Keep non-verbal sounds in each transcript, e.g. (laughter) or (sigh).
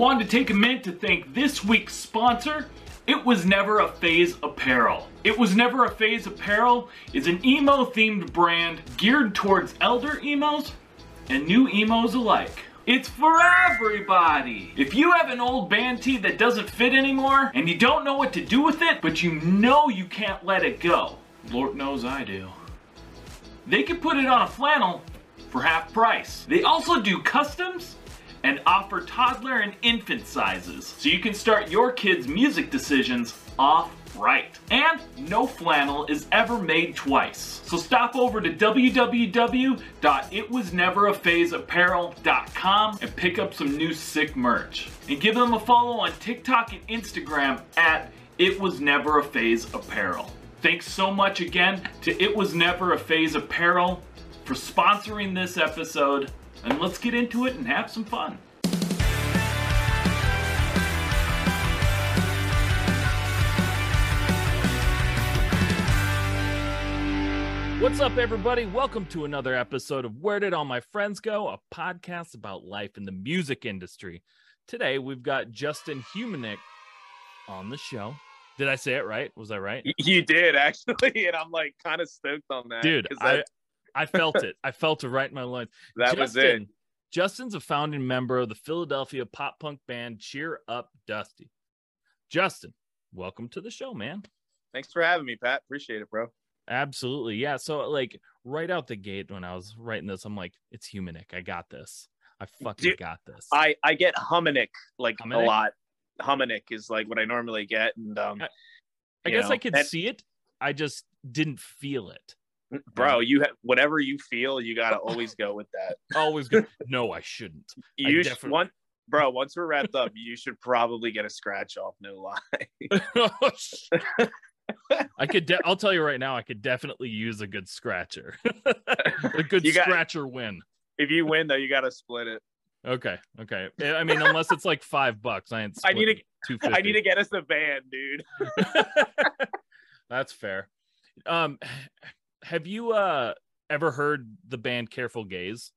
wanted to take a minute to thank this week's sponsor. It was never a phase apparel. It was never a phase apparel is an emo themed brand geared towards elder emos and new emos alike. It's for everybody! If you have an old band tee that doesn't fit anymore and you don't know what to do with it, but you know you can't let it go, Lord knows I do. They can put it on a flannel for half price. They also do customs and offer toddler and infant sizes so you can start your kids' music decisions off right. And no flannel is ever made twice. So stop over to www.itwasneveraphaseapparel.com and pick up some new sick merch. And give them a follow on TikTok and Instagram at It Was Never a Phase Apparel. Thanks so much again to It Was Never a Phase Apparel for sponsoring this episode. And let's get into it and have some fun. What's up, everybody? Welcome to another episode of Where Did All My Friends Go? A podcast about life in the music industry. Today, we've got Justin Humanick on the show. Did I say it right? Was I right? You did (laughs) actually, and I'm like kind of stoked on that. Dude, I, I felt it. I felt it right in my lungs. (laughs) That Justin, was it. Justin's a founding member of the Philadelphia pop punk band Cheer Up Dusty. Justin, welcome to the show, man. Thanks for having me, Pat. Appreciate it, bro. Absolutely. Yeah. So like right out the gate when I was writing this, I'm like, it's humanic. I got this. I fucking Dude, got this. I I get humanic like Humanick? a lot. Humanic is like what I normally get, and um, I, I guess know, I could see it. I just didn't feel it. Bro, you have whatever you feel, you gotta always go with that. (laughs) always go. No, I shouldn't. (laughs) You I definitely... one, bro. Once we're wrapped up, you should probably get a scratch off. No lie. (laughs) I could. De- I'll tell you right now. I could definitely use a good scratcher. a good got, scratcher win. If you win, though, you got to split it. Okay. Okay. I mean, unless it's like five bucks, I ain't. I need to. I need to get us a band, dude. That's fair. Um, have you uh ever heard the band Careful Gaze?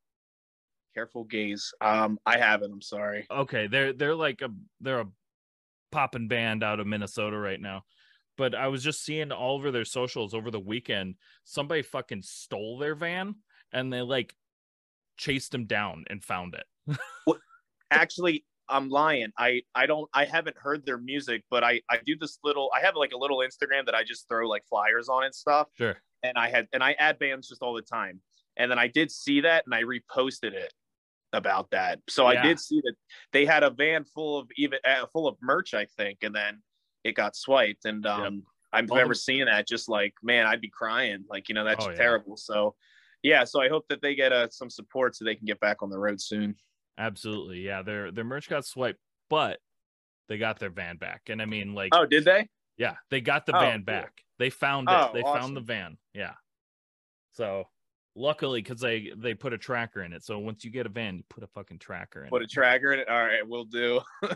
Careful Gaze. Um, I haven't. I'm sorry. Okay, they're they're like a they're a popping band out of Minnesota right now but I was just seeing all over their socials over the weekend. Somebody fucking stole their van and they like chased them down and found it. well, actually, I'm lying. I I don't I haven't heard their music, but I I do this little I have like a little Instagram that I just throw like flyers on and stuff. Sure. And I had and I add bands just all the time. And then I did see that and I reposted it about that. So yeah. I did see that they had a van full of even uh, full of merch, I think, and then it got swiped. And um, yep. I've All never the... seen that. Just like, man, I'd be crying. Like, you know, that's oh, yeah. terrible. So, yeah. So I hope that they get uh, some support so they can get back on the road soon. Absolutely. Yeah. Their their merch got swiped, but they got their van back. And I mean, like, oh, did they? Yeah, they got the oh, van cool. back. They found it. Oh, they awesome. found the van. Yeah. So luckily, because they they put a tracker in it. So once you get a van, you put a fucking tracker in. Put it. a tracker in it. All right, we'll do. (laughs)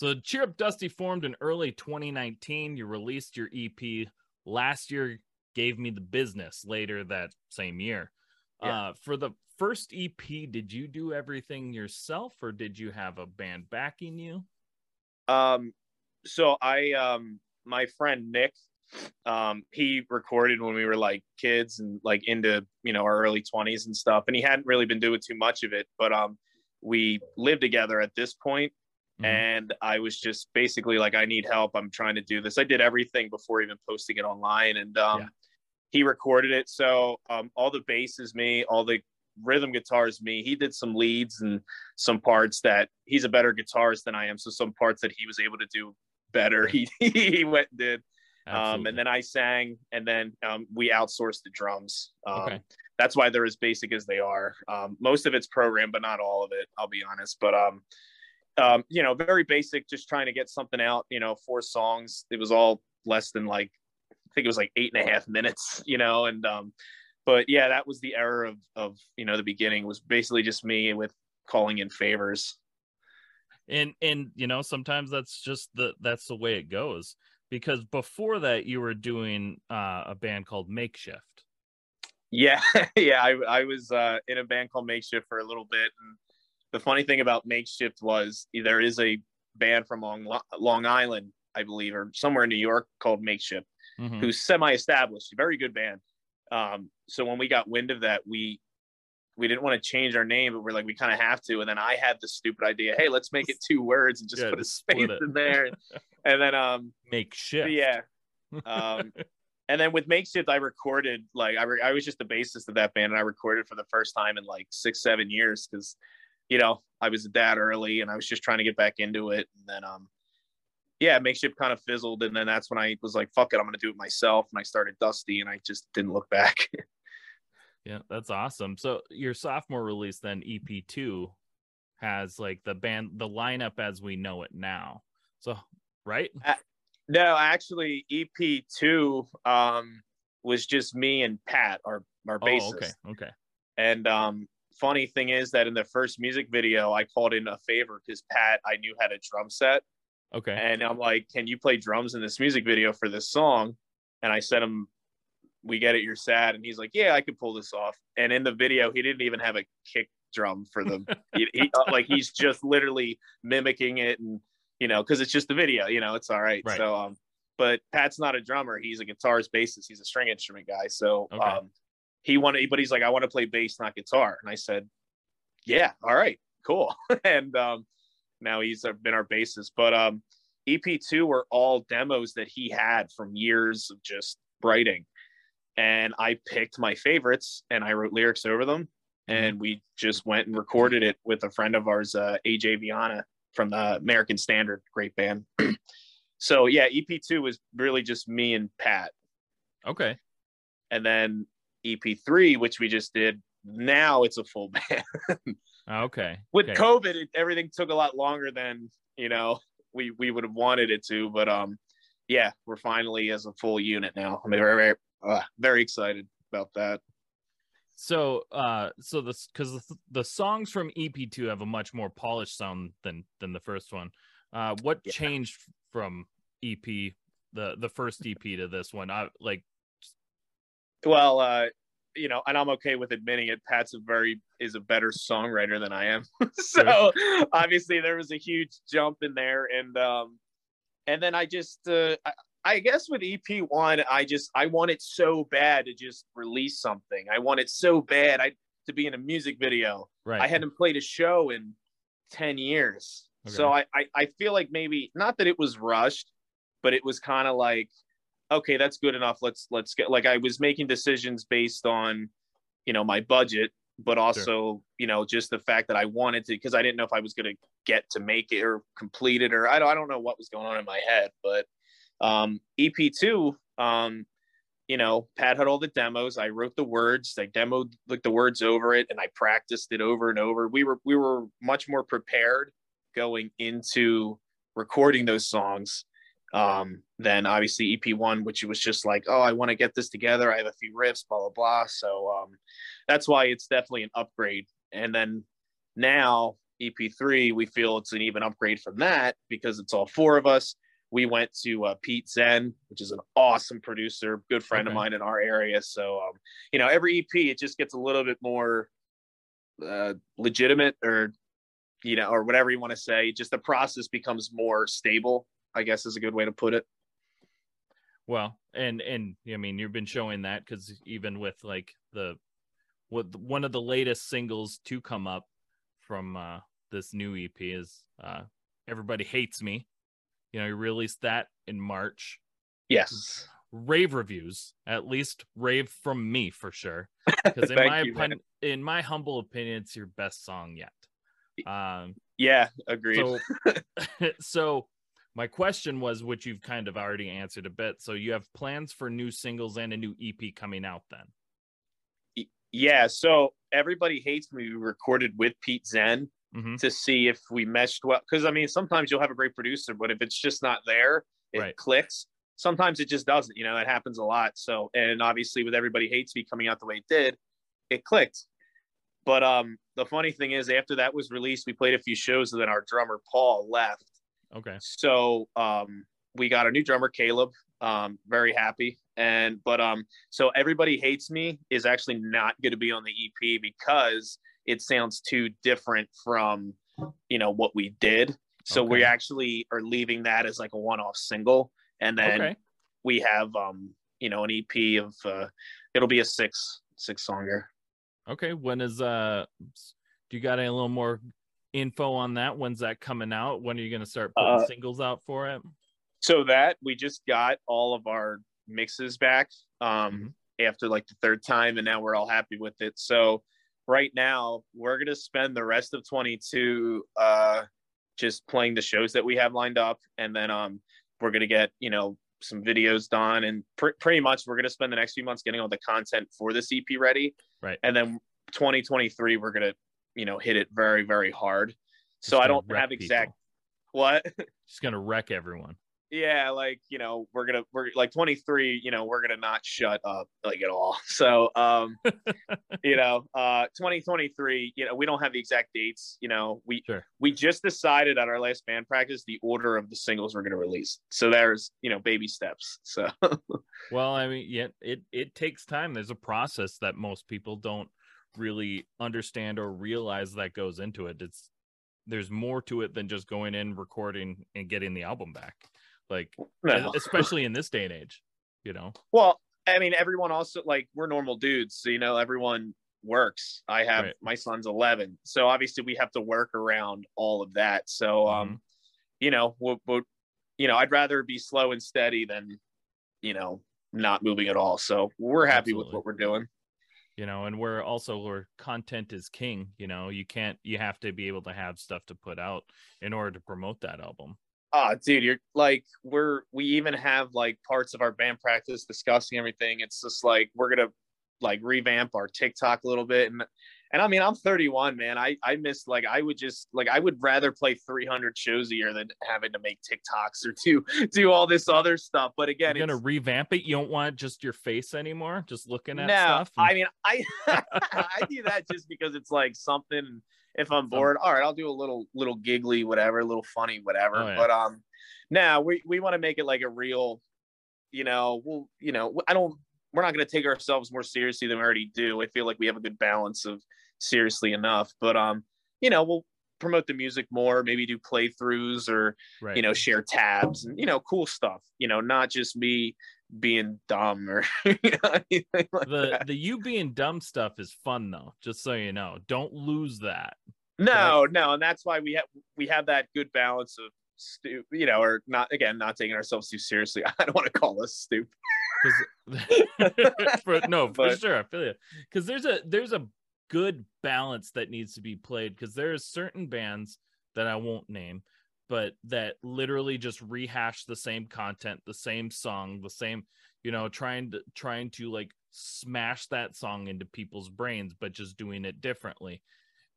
So Cheer Up Dusty formed in early 2019. You released your EP last year, gave me the business later that same year. Yeah. Uh, for the first EP, did you do everything yourself or did you have a band backing you? Um, so I, um, my friend Nick, um, he recorded when we were like kids and like into, you know, our early 20s and stuff. And he hadn't really been doing too much of it, but, um, we lived together at this point Mm-hmm. And I was just basically like, I need help. I'm trying to do this. I did everything before even posting it online. And um, yeah. He recorded it. So um, all the bass is me, all the rhythm guitar is me. He did some leads and some parts that he's a better guitarist than I am. So some parts that he was able to do better, (laughs) he, he went and did. Um, and then I sang, and then um, we outsourced the drums. Um, okay. That's why they're as basic as they are. Um, most of it's programmed, but not all of it. I'll be honest. But um, um, you know, very basic, just trying to get something out, you know, four songs. It was all less than like, I think it was like eight and a half minutes, you know, and, um, but yeah, that was the error of, of, you know, the beginning was basically just me with calling in favors. And, and, you know, sometimes that's just the, that's the way it goes because before that you were doing uh, a band called Makeshift. Yeah. (laughs) yeah. I, I was uh, in a band called Makeshift for a little bit and, the funny thing about Makeshift was there is a band from Long, Long Island, I believe, or somewhere in New York called Makeshift, Mhm. who's semi-established, very good band. Um, so when we got wind of that, we we didn't want to change our name, but we're like, we kind of have to. And then I had the stupid idea, hey, let's make it two words and just Yeah, put a space in there. (laughs) and then um Make shift. yeah. (laughs) Um, and then with Makeshift, I recorded like I, re- I was just the bassist of that band, and I recorded for the first time in like six, seven years because, you know, I was a dad early, and I was just trying to get back into it. And then, um, yeah, Makeshift kind of fizzled, and then that's when I was like, "Fuck it, I'm gonna do it myself." And I started Dusty, and I just didn't look back. (laughs) Yeah, that's awesome. So your sophomore release then EP2 has like the band the lineup as we know it now. So, right? no, actually, EP two um, was just me and Pat, our our bassist. Oh, okay. Okay. And um, funny thing is that in the first music video, I called in a favor because Pat, I knew had a drum set, Okay. and I'm like, "Can you play drums in this music video for this song?" And I said him, "We get it, you're sad," and he's like, "Yeah, I could pull this off." And in the video, he didn't even have a kick drum for the, (laughs) he, he, uh, like he's just literally mimicking it, and you know, because it's just the video, you know, it's all right. Right. So um, but Pat's not a drummer; he's a guitarist, bassist, he's a string instrument guy. So Okay. um, he wanted, but he's like, I want to play bass, not guitar. And I said, Yeah, all right, cool. (laughs) and um, now he's been our bassist. But um, EP2 were all demos that he had from years of just writing. And I picked my favorites and I wrote lyrics over them. And we just went and recorded it with a friend of ours, uh, AJ Viana from the American Standard, great band. (clears throat) so yeah, EP2 was really just me and Pat Okay. and then EP3, which we just did. Now it's a full (laughs) band. Okay. With okay. COVID, it, everything took a lot longer than you know we we would have wanted it to. But um, yeah, we're finally as a full unit now. I'm very very, uh, very excited about that. So, uh, so this because the, the songs from EP2 have a much more polished sound than than the first one. Uh, what Yeah. changed from EP the the first EP to this one? I like Well, uh, you know, and I'm okay with admitting it. Pat's a very is a better songwriter than I am. (laughs) so obviously there was a huge jump in there, and um, and then I just uh, I, I guess with EP one, I just I wanted so bad to just release something. I wanted so bad I to be in a music video. right. I hadn't played a show in 10 years. So I, I, I feel like maybe not that it was rushed, but it was kind of like, okay, that's good enough. Let's, let's get like, I was making decisions based on, you know, my budget, but also, you know, just the fact that I wanted to, cause I didn't know if I was going to get to make it or complete it, or I don't, I don't know what was going on in my head, but, um, EP2, um, you know, Pat had all the demos. I wrote the words. I demoed like the words over it, and I practiced it over and over. We were we were much more prepared going into recording those songs um, than obviously EP one, which was just like, oh, I want to get this together. I have a few riffs, blah blah blah. So um, that's why it's definitely an upgrade. And then now EP three, we feel it's an even upgrade from that because it's all four of us we went to uh, Pete Zen, which is an awesome producer, good friend of mine in our area. So, um, you know, every EP it just gets a little bit more uh, legitimate, or you know, or whatever you want to say. Just the process becomes more stable. I guess is a good way to put it. Well, and and I mean, you've been showing that because even with like the what one of the latest singles to come up from uh this new EP is uh Everybody Hates Me. You know, you released that in March. Yes. Rave reviews, at least rave from me for sure. (laughs) Because in my you, opinion, in my humble opinion, it's your best song yet. Um, Yeah, agreed. so, (laughs) (laughs) so my question was, which you've kind of already answered a bit. So you have plans for new singles and a new EP coming out then? yeah. So everybody hates me. We recorded with Pete Zen hmm to see if we meshed well. Because I mean, sometimes you'll have a great producer, but if it's just not there, it Right. clicks. Sometimes it just doesn't. You know, that happens a lot. So, and obviously, with everybody hates me coming out the way it did, it clicked. But um, the funny thing is, after that was released, we played a few shows, and then our drummer Paul left. Okay. So um, we got a new drummer, Caleb. Um, very happy. And but um, so everybody hates me is actually not going to be on the EP because it sounds too different from you know what we did. So Okay. we actually are leaving that as like a one-off single, and then Okay. we have um you know an EP of uh, it'll be a six six songer. Okay. When is uh do you got any little more info on that? When's that coming out? When are you gonna start putting Uh, singles out for it? So that we just got all of our mixes back um Mm-hmm. after like the third time, and now we're all happy with it. So right now we're gonna spend the rest of 22 uh just playing the shows that we have lined up, and then um we're gonna get you know some videos done, and pr- pretty much we're gonna spend the next few months getting all the content for this EP ready, Right. and then 2023 we're gonna you know hit it very very hard. So I don't have exact people. what. (laughs) Just gonna wreck everyone. yeah like you know we're gonna we're like 23 you know we're gonna not shut up like at all (laughs) so um (laughs) you know uh 2023 you know we don't have the exact dates you know we Sure. we just decided at our last band practice the order of the singles we're gonna release so there's you know baby steps so Well, I mean, yeah, it it takes time. There's a process that most people don't really understand or realize that goes into it. It's there's more to it than just going in, recording, and getting the album back. Like no. especially in this day and age, you know. well i mean everyone also like we're normal dudes so you know everyone works i have Right. my son's 11 so obviously we have to work around all of that so um Mhm. you know, we'll, we'll, you know, I'd rather be slow and steady than, you know, not moving at all. So we're happy with what we're doing. You know and we're also where content is king you know you can't you have to be able to have stuff to put out in order to promote that album Ah, dude, you're like, we're, we even have like parts of our band practice discussing everything. It's just like, we're to like revamp our TikTok a little bit. And, and I mean, I'm 31, man. I, I miss like, I would just like, I would rather play 300 shows a year than having to make TikToks or do, do all this other stuff. But again, you're gonna revamp it you don't want just your face anymore just looking at no, stuff I mean, I (laughs) (laughs) I do that just because it's like something. If I'm bored, all right, I'll do a little little giggly, whatever, a little funny, whatever. Oh, yeah. But um, now we we want to make it like a real, you know, well, you know, I don't. We're not going to take ourselves more seriously than we already do. I feel like we have a good balance of seriously enough. But um, you know, we'll promote the music more, maybe do playthroughs or right you know share tabs and you know cool stuff. You know, not just me being dumb or (laughs) you know, anything like the that. the you being dumb stuff is fun though just so you know don't lose that No, no, and that's why we have we have that good balance of stu- you know, or not again, not taking ourselves too seriously. (laughs) I don't want to call us stupid. (laughs) for, no for But- sure i feel you because there's a there's a good balance that needs to be played because there's certain bands that i won't name but that literally just rehash the same content the same song the same you know trying to trying to like smash that song into people's brains but just doing it differently.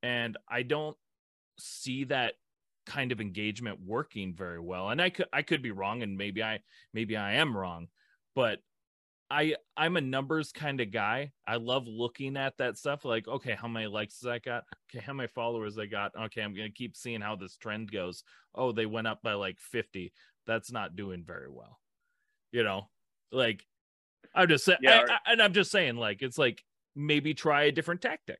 And i don't see that kind of engagement working very well. And i could i could be wrong and maybe i maybe i am wrong but I I'm a numbers kind of guy. I love looking at that stuff. Like, okay, how many likes I got? Okay, how many followers I got? Okay, I'm gonna keep seeing how this trend goes. Oh, they went up by like 50. That's not doing very well. You know, like I'm just saying, Yeah, I- or- I- and I'm just saying, like, it's like maybe try a different tactic.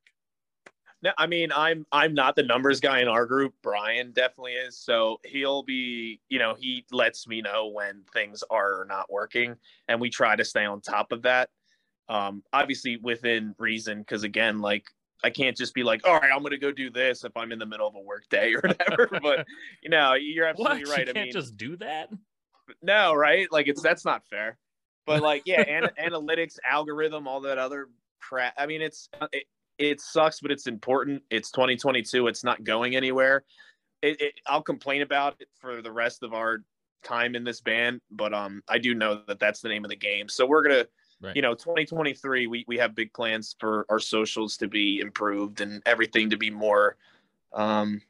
No, I mean, I'm I'm not the numbers guy in our group. Brian definitely is. So he'll be, you know, he lets me know when things are not working, and we try to stay on top of that. Um, obviously within reason, because again, like I can't just be like, all right, I'm gonna go do this if I'm in the middle of a work day or whatever. (laughs) but you know, you're What? absolutely right. You I can't mean, just do that. no, right? Like it's that's not fair. But like, yeah, (laughs) an- analytics, algorithm, all that other crap. I mean, it's it, it sucks, but it's important. It's 2022. It's not going anywhere. It, it, I'll complain about it for the rest of our time in this band, but um, I do know that that's the name of the game. So we're gonna, Right. you know, 2023. We we have big plans for our socials to be improved and everything to be more, um,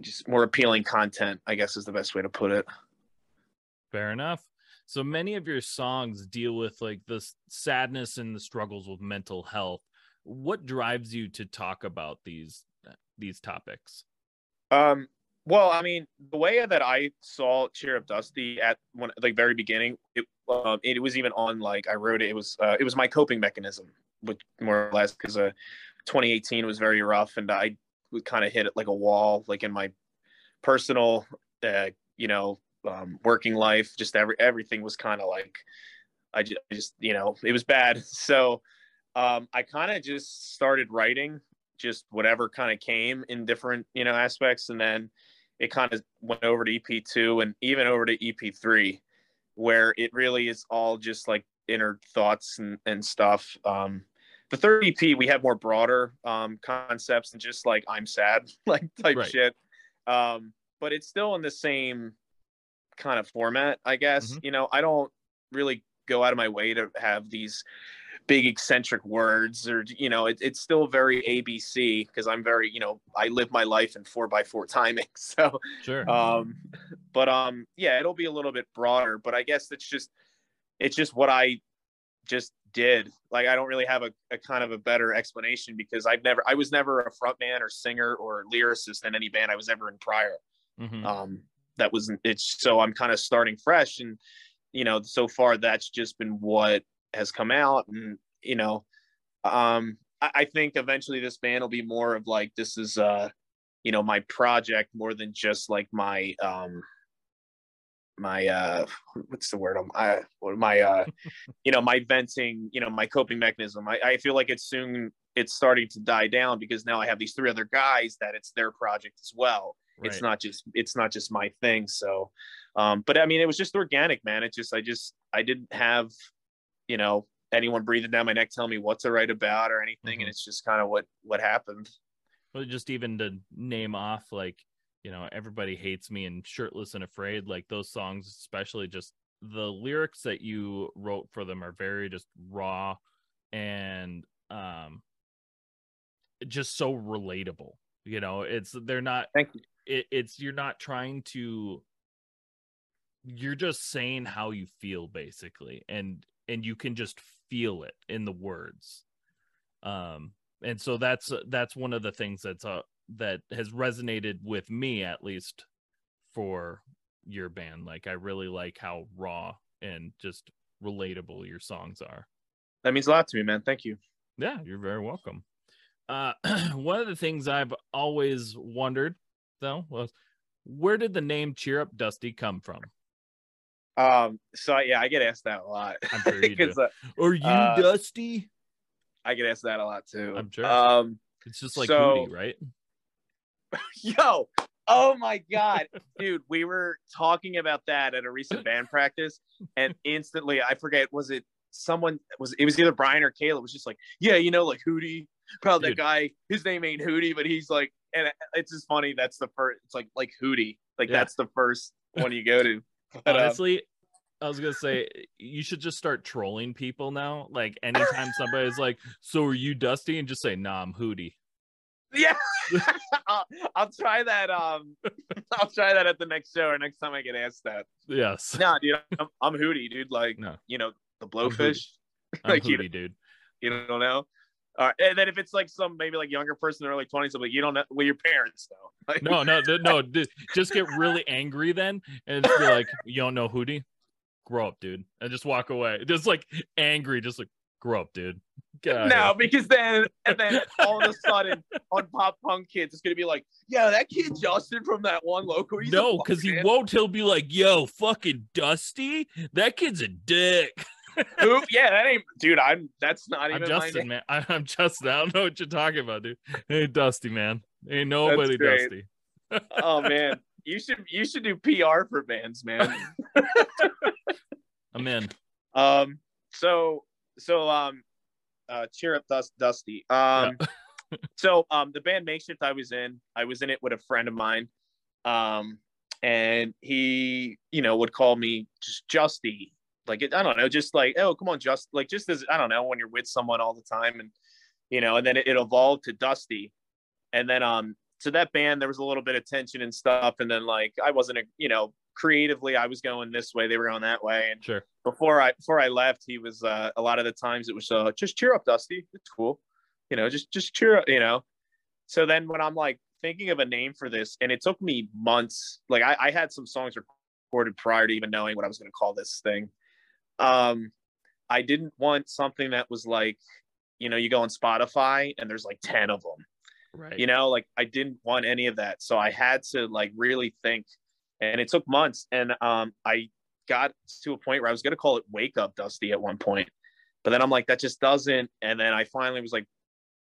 just more appealing content. I guess is the best way to put it. Fair enough. So many of your songs deal with like the sadness and the struggles with mental health. What drives you to talk about these these topics? Um, well, I mean, the way that I saw Cheer Up Dusty at when like very beginning, it um, it was even on like I wrote it. It was uh, it was my coping mechanism, which more or less because uh, 2018 was very rough, and I would kind of hit it like a wall, like in my personal, uh, you know, um, working life. Just every everything was kind of like I just, I just, you know, it was bad. (laughs) So um, I kind of just started writing just whatever kind of came in different, you know, aspects. And then it kind of went over to EP2 and even over to EP3, where it really is all just like inner thoughts and, and stuff. Um, the third EP, we have more broader um, concepts and just like I'm sad, (laughs) like type right. shit. Um, but it's still in the same kind of format, I guess. Mm-hmm. You know, I don't really go out of my way to have these big eccentric words or you know it, it's still very abc because i'm very you know i live my life in four by four timing (laughs) so sure. um but um yeah it'll be a little bit broader but i guess it's just it's just what i just did. Like i don't really have a, a kind of a better explanation because i've never i was never a frontman or singer or lyricist in any band i was ever in prior. Mm-hmm. um that was it's so i'm kind of starting fresh and you know so far that's just been what has come out and you know um I, I think eventually this band will be more of like this is uh you know my project more than just like my um my uh what's the word? I my uh you know my venting you know my coping mechanism. I, I feel like it's soon it's starting to die down because now i have these three other guys that it's their project as well. Right. it's not just it's not just my thing. So um but i mean it was just organic man. It just i just i didn't have you know anyone breathing down my neck telling me what to write about or anything mm-hmm. and it's just kind of what what happened. Well just even to name off like you know everybody hates me and shirtless and afraid like those songs especially just the lyrics that you wrote for them are very just raw and um just so relatable you know? It's they're not thank you. it, it's you're not trying to you're just saying how you feel basically and and you can just feel it in the words. Um and so that's that's one of the things that's uh that has resonated with me at least for your band. Like i really like how raw and just relatable your songs are. That means a lot to me man. Thank you. Yeah you're very welcome. Uh (clears throat) one of the things i've always wondered though was where did the name cheer up dusty come from um so yeah i get asked that a lot. I'm sure you (laughs) do. Uh, are you uh, dusty? I get asked that a lot too. I'm sure. Um it's just like so, right? (laughs) Yo oh my god. Dude we were talking about that at a recent (laughs) band practice and instantly i forget was it someone was it was either brian or kayla was just like yeah you know like hootie probably that guy his name ain't hootie but he's like and it's just funny that's the first it's like like hootie like yeah. that's the first one you go to (laughs) but, um, honestly I was gonna say you should just start trolling people now. Like anytime somebody's like, "So are you Dusty?" and just say, "Nah, I'm Hootie." Yeah, (laughs) I'll, I'll, try that. Um, (laughs) I'll try that at the next show or next time I get asked that. Yes. Nah, dude, I'm, I'm Hootie, dude. Like, no. you know, the blowfish. I'm like, Hootie, you, dude. You don't know. All right, and then if it's like some maybe like younger person, in early twenties, like you don't know, well, your parents know. (laughs) Like, no, no, no, (laughs) just get really angry then, and be like, you don't know Hootie, grow up, dude, and just walk away. Just like angry, just like grow up, dude. No, because then and then all of a sudden on Pop Punk Kids, it's gonna be like, yeah, that kid Justin from that one local. no, because he won't. He'll be like, yo, fucking Dusty, that kid's a dick. (laughs) Who? Yeah, that ain't, dude. I'm. That's not even. (laughs) I'm Justin, man. I, am Justin. I don't know what you're talking about, dude. Hey, Dusty, man. Ain't nobody Dusty. (laughs) oh man, you should you should do PR for bands, man. I'm in. Um. So so um uh cheer up dust dusty um yeah. (laughs) so um the band makeshift i was in i was in it with a friend of mine um and he you know would call me just justy like it, i don't know just like oh come on just like just as i don't know when you're with someone all the time and you know and then it, it evolved to dusty and then um so that band there was a little bit of tension and stuff and then like i wasn't a you know creatively I was going this way, they were going that way. And sure. before I before I left, he was uh, a lot of the times it was uh, just cheer up, Dusty. It's cool, you know, just just cheer up, you know. So then when I'm like thinking of a name for this, and it took me months. Like I, I had some songs recorded prior to even knowing what I was going to call this thing. Um, I didn't want something that was like you know, you go on Spotify and there's like 10 of them. Right. You know, like I didn't want any of that. So I had to like really think and it took months and um I got to a point where I was going to call it wake up dusty at one point. But then I'm like that just doesn't and then I finally was like,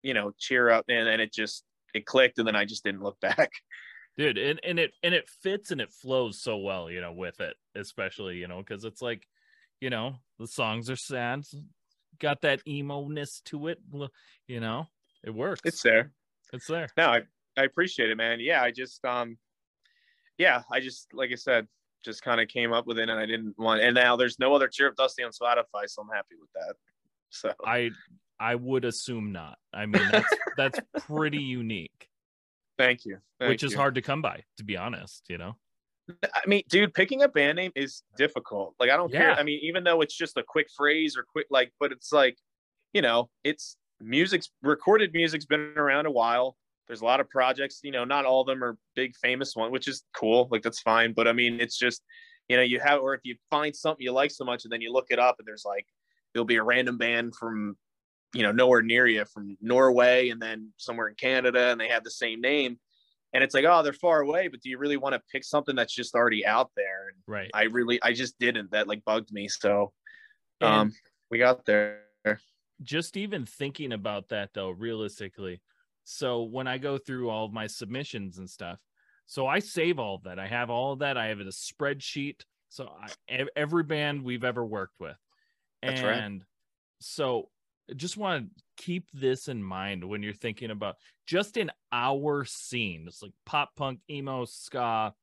you know, cheer up and then it just it clicked and then I just didn't look (laughs) back. dude and, and it and it fits and it flows so well you know with it especially you know because it's like you know the songs are sad got that emo ness to it you know it works It's there. it's there No, I, I appreciate it, man. Yeah, I just um yeah, I just like I said, just kind of came up with it and I didn't want and now there's no other cheer up dusty on Spotify, so I'm happy with that. So i i would assume not i mean that's that's pretty unique (laughs) thank you. Thank which is hard to come by to be honest you know I mean, dude, picking a band name is difficult. Like I don't care. I mean, even though it's just a quick phrase or quick like, but it's like, you know, it's music's recorded music's been around a while. There's a lot of projects, you know, not all of them are big famous ones, which is cool. Like that's fine. But I mean, it's just, you know, you have or if you find something you like so much and then you look it up and there's like it'll be a random band from, you know, nowhere near you from Norway and then somewhere in Canada and they have the same name. And it's like, oh, they're far away, but do you really want to pick something that's just already out there? And right I really, I just didn't. That like bugged me. So, And- um, we got there. just even thinking about that though realistically so when i go through all of my submissions and stuff so i save all of that i have all of that i have it a spreadsheet so I, every band we've ever worked with That's and right. so just want to keep this in mind when you're thinking about just in our scene it's like pop punk emo ska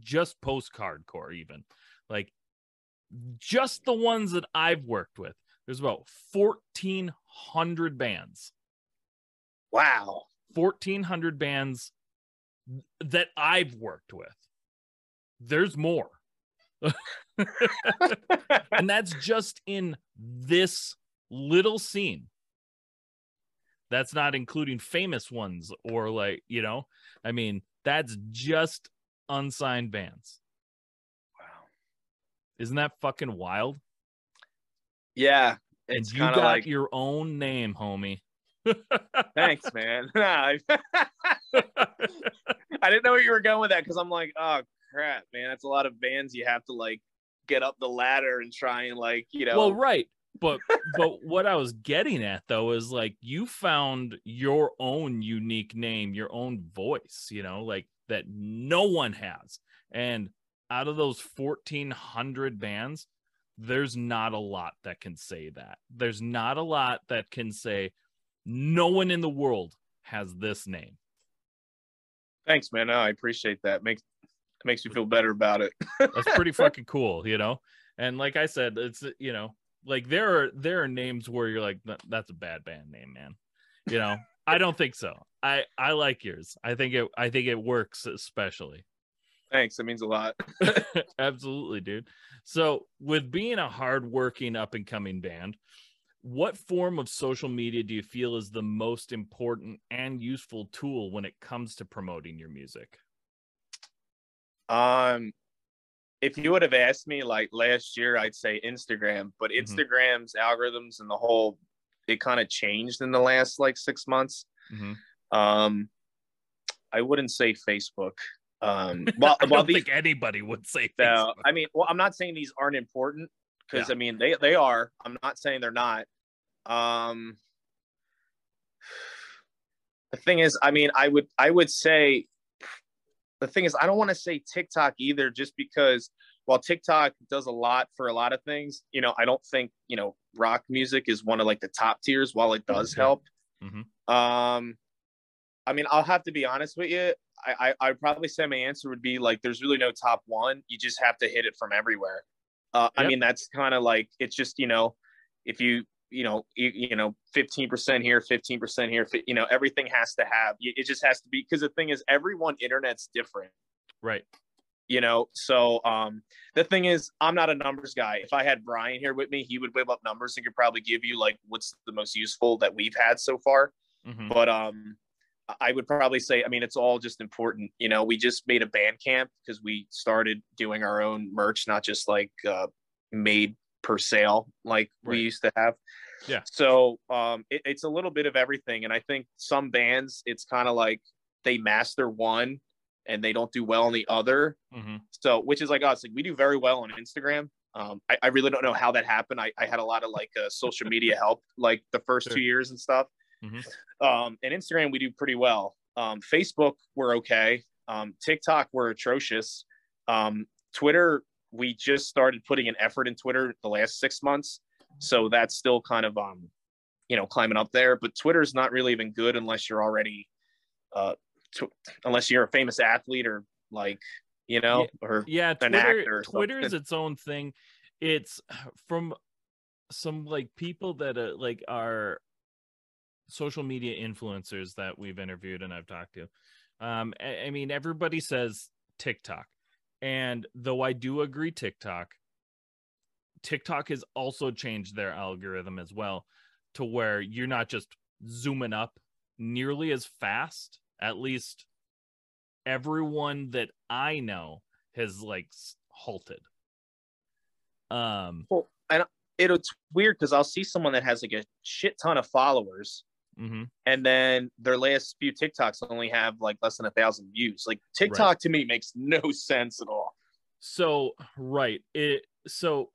just post-hardcore even. Like just the ones that i've worked with there's about 1400 bands. Wow. 1400 bands that i've worked with. There's more. (laughs) (laughs) And that's just in this little scene that's not including famous ones or like you know i mean that's just unsigned bands wow. isn't that fucking wild Yeah. and you got like, your own name homie thanks, man. (laughs) I (laughs) I didn't know where you were going with that because I'm like, oh crap, man. That's a lot of bands you have to like get up the ladder and try and like, you know. well right but but what i was getting at though is like you found your own unique name your own voice you know like that no one has and out of those 1400 bands there's not a lot that can say that there's not a lot that can say no one in the world has this name Thanks, man. No, I appreciate that. Makes makes me feel better about it. that's pretty (laughs) fucking cool you know and like i said it's you know like there are there are names where you're like that's a bad band name man. You know? (laughs) I don't think so. I i like yours. I think it i think it works especially. Thanks. That means a lot. (laughs) absolutely dude. So with being a hardworking up and coming band what form of social media do you feel is the most important and useful tool when it comes to promoting your music? Um, if you would have asked me like last year, I'd say Instagram, but Mhm. Instagram's algorithms and the whole it kind of changed in the last like six months. Mhm. Um, I wouldn't say Facebook. Um, (laughs) well, i don't these, think anybody would say no, Facebook. I mean, well, I'm not saying these aren't important because Yeah. I mean they they are. I'm not saying they're not. Um, the thing is, I mean, I would I would say the thing is, I don't want to say TikTok either, just because while TikTok does a lot for a lot of things, you know, I don't think you know rock music is one of like the top tiers. While it does Okay. help, Mhm. um, I mean, I'll have to be honest with you. I, I I'd probably say my answer would be like, there's really no top one. You just have to hit it from everywhere. Uh, I mean, that's kind of like it's just you know, if you you know you, you know 15% here 15% here you know everything has to have it just has to be because the thing is everyone internet's different. Right. You know so um the thing is i'm not a numbers guy. If i had brian here with me he would whip up numbers and could probably give you like what's the most useful that we've had so far. Mhm. but um i would probably say i mean it's all just important. You know we just made a Bandcamp because we started doing our own merch not just like uh made per sale like we used to have Yeah. So um, it, it's a little bit of everything, and I think some bands it's kind of like they master one and they don't do well on the other. Mm-hmm. So which is like us, like we do very well on Instagram. Um, I, I really don't know how that happened. I, I had a lot of like uh, social media help like the first Sure. two years and stuff. Mhm. Um, and Instagram we do pretty well. Um, Facebook we're okay. Um, TikTok we're atrocious. Um, Twitter we just started putting an effort in Twitter the last six months, so that's still kind of um, you know, climbing up there. But Twitter's not really even good unless you're already, uh, tw- unless you're a famous athlete or like you know, or Yeah, an Twitter, Twitter is its own thing. It's (sighs) from some like people that uh, like are social media influencers that we've interviewed and I've talked to. Um, I, I mean, everybody says TikTok, and though I do agree TikTok, TikTok has also changed their algorithm as well to where you're not just zooming up nearly as fast. At least everyone that I know has like halted. Um, it, it's weird because I'll see someone that has like a shit ton of followers, mhm. and then their last few TikToks only have like less than a thousand views. Like TikTok to me makes no sense at all. So right, it so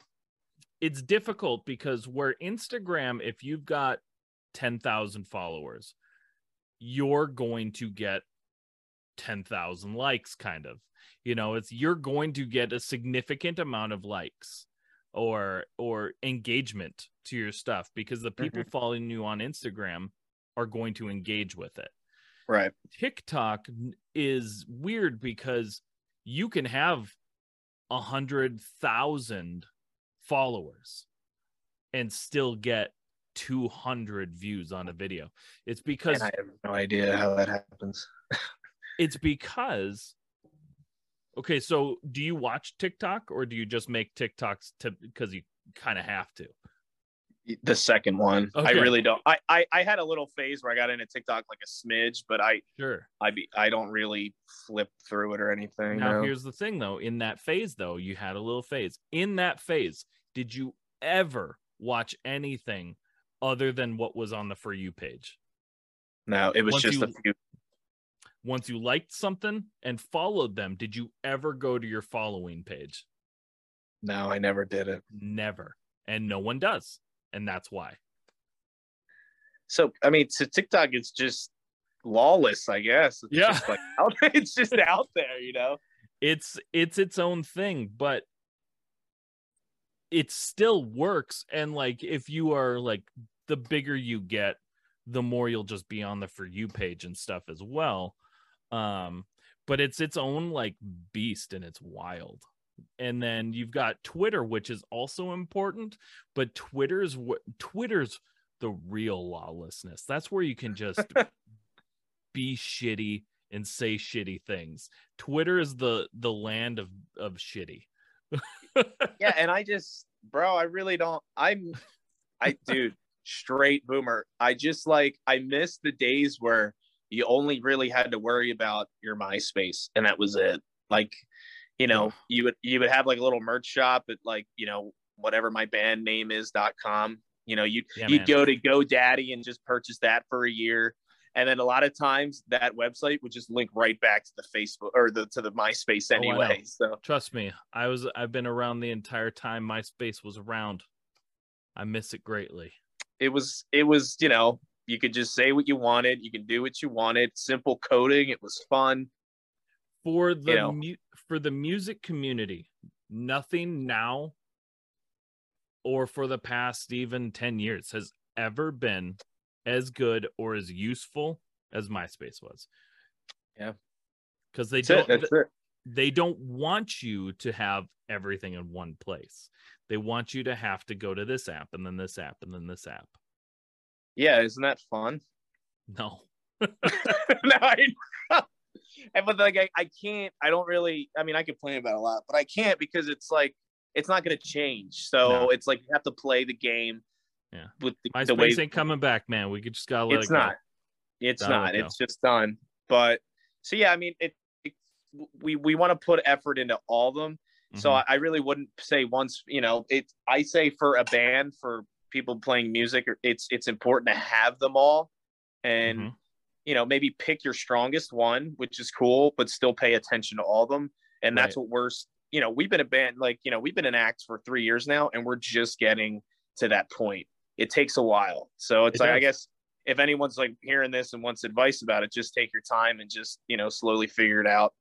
it's difficult because where Instagram, if you've got ten thousand followers, you're going to get ten thousand likes, kind of. You know, it's you're going to get a significant amount of likes or or engagement to your stuff because the people following you on Instagram are going to engage with it. Right. TikTok is weird because you can have a hundred thousand followers and still get 200 views on a video. It's because And I have no idea how that happens. (laughs) it's because okay, so do you watch TikTok or do you just make TikToks to because you kind of have to? The second one, I really don't. I, I I had a little phase where I got into TikTok like a smidge, but I Sure. I be I don't really flip through it or anything. Now no. here's the thing though, in that phase though, you had a little phase. In that phase, did you ever watch anything other than what was on the for you page? No, it was Once just you- a few. Once you liked something and followed them, did you ever go to your following page? No, I never did it. Never. And no one does. And that's why. So I mean, to TikTok, it's just lawless, I guess. It's Yeah. just like (laughs) it's just out there, you know. It's it's its own thing, but it still works and like if you are like the bigger you get, the more you'll just be on the for you page and stuff as well. Um but it's its own like beast and it's wild. And then you've got Twitter which is also important, but Twitter's Twitter's the real lawlessness. That's where you can just (laughs) be shitty and say shitty things. Twitter is the the land of of shitty. (laughs) yeah, and I just, bro, I really don't. I'm, I, dude, straight boomer. I just like, I miss the days where you only really had to worry about your MySpace, and that was it. Like, you know, you would you would have like a little merch shop at like, you know, whatever my band name is dot com. You know, you Yeah, you'd man. go to GoDaddy and just purchase that for a year. And then a lot of times that website would just link right back to the Facebook or the to the MySpace Oh, anyway. so Trust me, I was I've been around the entire time MySpace was around. I miss it greatly. it was it was you know you could just say what you wanted you can do what you wanted simple coding it was fun For the know. mu- for the music community, nothing now or for the past even 10 years has ever been as good or as useful as MySpace was. Yeah. Cuz they that's don't it. they don't want you to have everything in one place. They want you to have to go to this app and then this app and then this app. yeah isn't that fun No. (laughs) no I, and but like I, I can't i don't really i mean i complain about a lot but i can't because it's like it's not going to change so No. it's like you have to play the game Yeah. with the, MySpace the way ain't coming back, man. We could just gotta let it's it go. not it's Gotta not it it's just done but so yeah i mean it, it we we want to put effort into all of them So Mhm. I I really wouldn't say once, you know, it I say for a band for people playing music, it's it's important to have them all, and Mhm. You know maybe pick your strongest one, which is cool, but still pay attention to all of them. And that's what we're you know we've been a band like you know we've been in acts for three years now, and we're just getting to that point. It takes a while, so it's It like I guess if anyone's like hearing this and wants advice about it, just take your time and just you know slowly figure it out.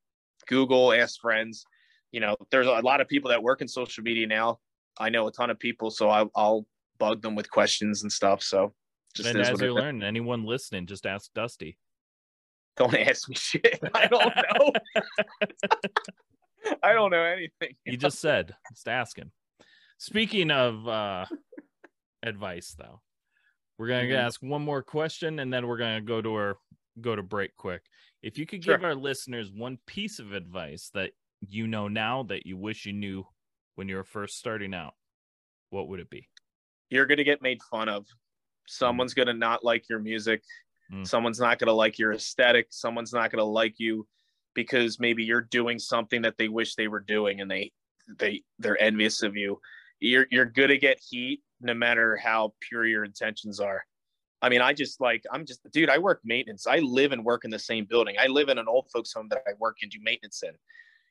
Google, ask friends. You know, there's a lot of people that work in social media now. I know a ton of people, so I, I'll bug them with questions and stuff. So just and as you learn, anyone listening, just ask Dusty. don't ask me shit. (laughs) I don't know. (laughs) I don't know anything. He just said, just ask him. Speaking of uh advice though, we're gonna Mhm. ask one more question and then we're gonna go to our go to break quick. If you could Sure. give our listeners one piece of advice that you know now that you wish you knew when you were first starting out, what would it be? You're gonna get made fun of. Someone's gonna not like your music. Mm. Someone's not gonna like your aesthetic. Someone's not gonna like you because maybe you're doing something that they wish they were doing and they they they're envious of you. You're you're gonna get heat no matter how pure your intentions are. I mean, I just like I'm just dude, I work maintenance. I live and work in the same building. I live in an old folks home that I work and do maintenance in.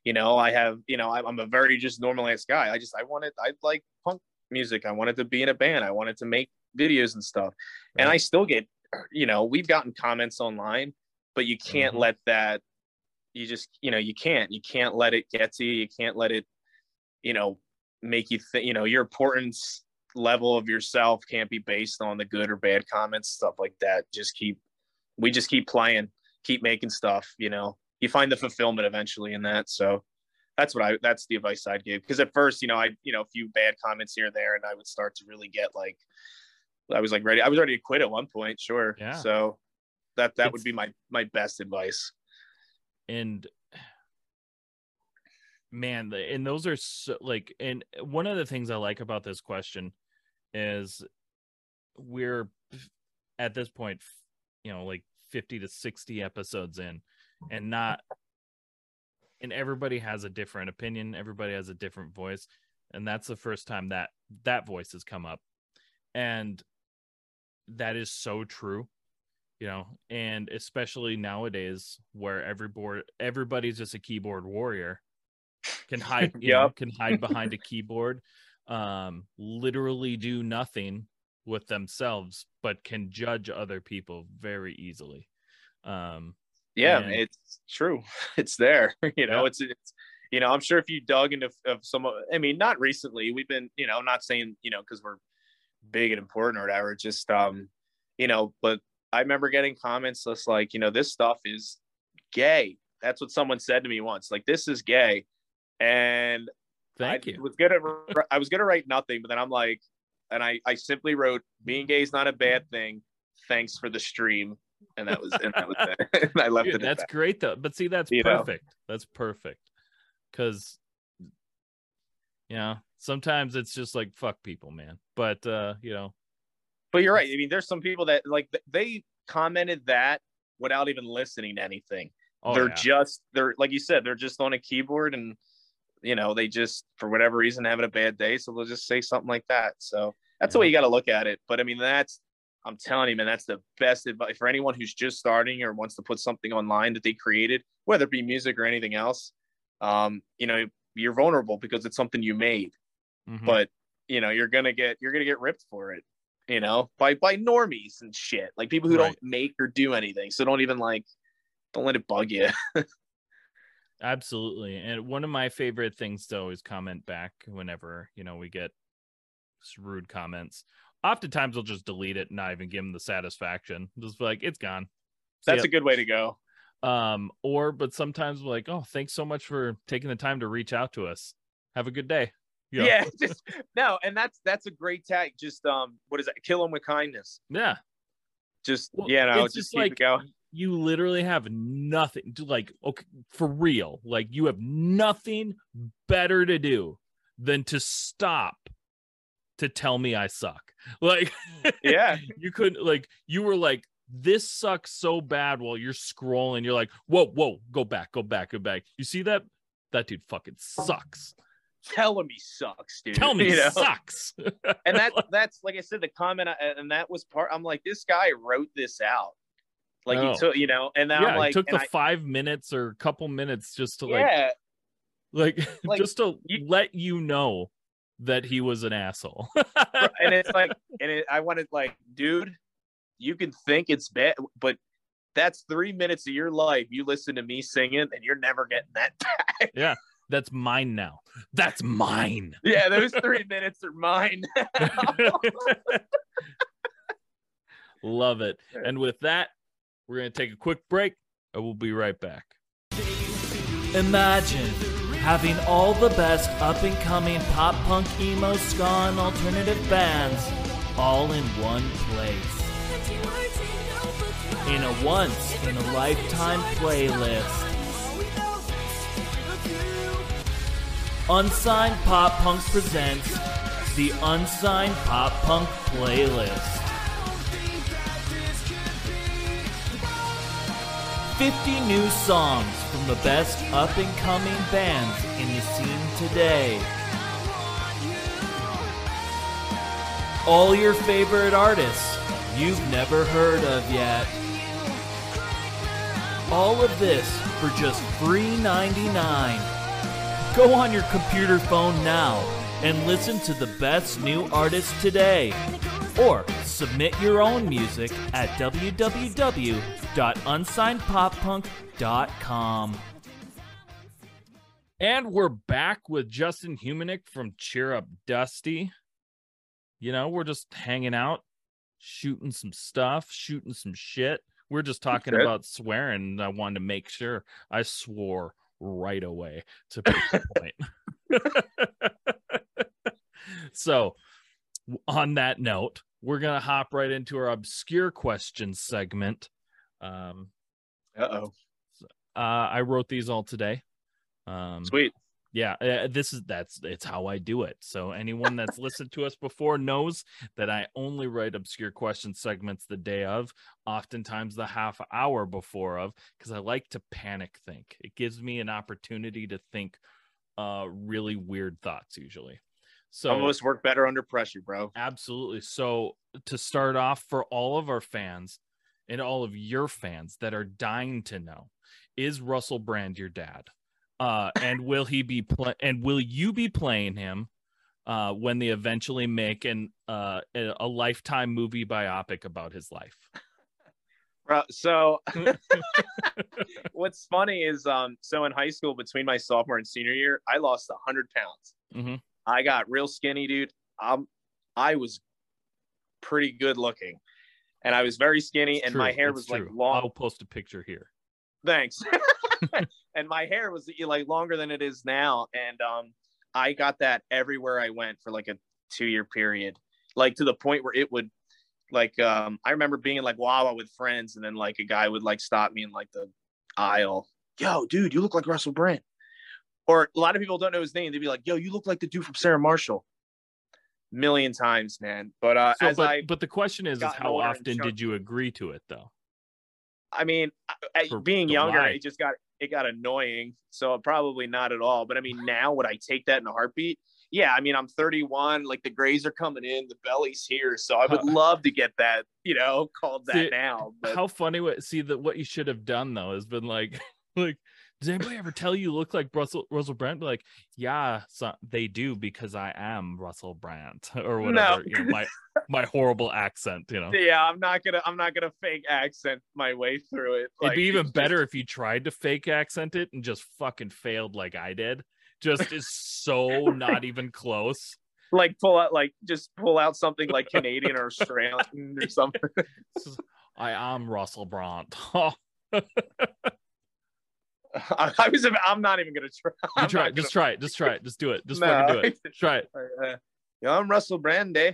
You know, I have, you know, I'm I'm a very just normal ass guy. I just I wanted I like punk music. I wanted to be in a band. I wanted to make videos and stuff. And I still get, you know, we've gotten comments online, but you can't Mhm. let that you just, you know, you can't. You can't let it get to you. You can't let it, you know, make you think, you know, your importance level of yourself can't be based on the good or bad comments, stuff like that. Just keep we just keep playing, keep making stuff, you know. You find the fulfillment eventually in that. So that's what I that's the advice I'd give. Because at first, you know, I you know, a few bad comments here and there, and I would start to really get like I was like ready. I was ready to quit at one point, sure. Yeah. So that that It's- would be my my best advice. and man and those are so like and one of the things i like about this question is we're at this point you know like 50 to 60 episodes in and not and everybody has a different opinion everybody has a different voice and that's the first time that that voice has come up and that is so true you know and especially nowadays where every board everybody's just a keyboard warrior can (laughs) hide you know, can hide behind a (laughs) keyboard um literally do nothing with themselves but can judge other people very easily um Yeah, And- it's true. (laughs) It's there. You know, Yeah. it's it's you know, I'm sure if you dug into of some I mean, not recently. We've been, you know, not saying, you know, because we're big and important or whatever, just um, you know, but I remember getting comments just like, you know, this stuff is gay. That's what someone said to me once. Like, this is gay. And thank I you was gonna I was gonna write nothing, but then I'm like, and I I simply wrote being gay is not a bad thing. Thanks for the stream, and that was and that was it. (laughs) and I left Dude, it. That's that. great though but see that's You know? perfect that's perfect because you know sometimes it's just like fuck people man but uh you know But you're right. I mean, there's some people that like they commented that without even listening to anything. oh, they're yeah. just they're like you said, they're just on a keyboard and you know they just for whatever reason having a bad day, so they'll just say something like that. So that's the way you got to look at it. But I mean, that's I'm telling you, man, that's the best advice for anyone who's just starting or wants to put something online that they created, whether it be music or anything else. Um, you know, you're vulnerable because it's something you made Mhm. but you know you're gonna get you're gonna get ripped for it you know by by normies and shit like people who Right. don't make or do anything so don't even like don't let it bug you (laughs) Absolutely. And one of my favorite things to always comment back whenever, you know, we get rude comments. Oftentimes we'll just delete it and not even give them the satisfaction. Just like, it's gone. See that's ya. a good way to go um, or but sometimes we're like, oh, thanks so much for taking the time to reach out to us. Have a good day. You know? yeah (laughs) just no and that's that's a great tag just um what is that kill them with kindness Yeah. just Well, yeah no it's just, just like- you literally have nothing to like okay for real like you have nothing better to do than to stop to tell me i suck (laughs) like yeah (laughs) you couldn't like you were like this sucks so bad while you're scrolling you're like whoa whoa go back go back go back you see that that dude fucking sucks tell him he sucks, dude. Tell (laughs) me you he know? sucks. and that (laughs) that's like I said, the comment, I- and that was part. I'm like, this guy wrote this out, like Oh. he took, you know, and then yeah, I'm like, it took the I- five minutes or a couple minutes just to like like, (laughs) Like, just to you- let you know that he was an asshole. and it's like, and it, I wanted like, dude, you can think it's bad, but that's three minutes of your life. You listen to me singing, and you're never getting that (laughs) back. Yeah, that's mine now. That's mine. yeah, those three (laughs) minutes are mine. (laughs) Love it. And with that, we're going to take a quick break and we'll be right back. Imagine having all the best up and coming pop punk, emo, ska, and alternative bands all in one place. In a once in a lifetime playlist. Unsigned Pop Punk presents the Unsigned Pop Punk Playlist. 50 new songs from the best up and coming bands in the scene today. All your favorite artists you've never heard of yet. All of this for just $3.99. Go on your computer phone now and listen to the best new artists today. Or submit your own music at www.unsignedpoppunk.com. And we're back with Justin Humanick from Cheer Up Dusty. You know, we're just hanging out, shooting some stuff, shooting some shit. We're just talking about swearing. I wanted to make sure I swore right away to (laughs) point. (laughs) so, on that note, we're gonna hop right into our obscure questions segment. Um, Uh oh, uh, I wrote these all today. Um, sweet. Yeah, uh, this is that's it's how I do it. So anyone that's listened to us before knows that I only write obscure question segments the day of, oftentimes the half hour before of, because I like to panic think. It gives me an opportunity to think uh really weird thoughts usually. So of work better under pressure, bro. Absolutely. So to start off, for all of our fans and all of your fans that are dying to know, is Russell Brand your dad? Uh, and will he be play- and will you be playing him uh, when they eventually make an uh, a, lifetime movie biopic about his life? Bro, so (laughs) (laughs) what's funny is um so in high school between my sophomore and senior year i lost 100 pounds Mhm. i got real skinny dude um i was pretty good looking and i was very skinny and my hair it's was like long I'll post a picture here. thanks (laughs) and my hair was like longer than it is now and um i got that everywhere i went for like a two year period like to the point where it would like um i remember being in like wawa with friends and then like a guy would like stop me in like the aisle yo dude you look like russell brand. Or a lot of people don't know his name. They'd be like yo you look like the dude from sarah marshall. Million times man. But uh So, as but, i but the question is, is how often did you agree to it though? I mean, I- I- For being younger, it just got it got annoying. So probably not at all. But I mean, now would I take that in a heartbeat? Yeah, I mean, I'm 31. Like the grays are coming in, the belly's here. So I would love to get that, you know, called that See, now. But How funny! What see that what you should have done though has been like, (laughs) like, does anybody ever tell you you look like Russell Russell Brand? Like, yeah, so they do because I am Russell Brand (laughs) or No. whatever. You know, my my horrible accent. You know, yeah, I'm not gonna I'm not gonna fake accent my way through it. it'd be even better just- if you tried to fake accent it and just fucking failed like I did. Just (laughs) is so not even close. like pull out like just pull out something like Canadian or Australian or something. (laughs) I am Russell Brand. (laughs) I, was I'm not even gonna try. you try, just try it, (laughs) just try it, just do it, just No. fucking do it. Try it. Uh, yeah, I'm Russell Brand, eh?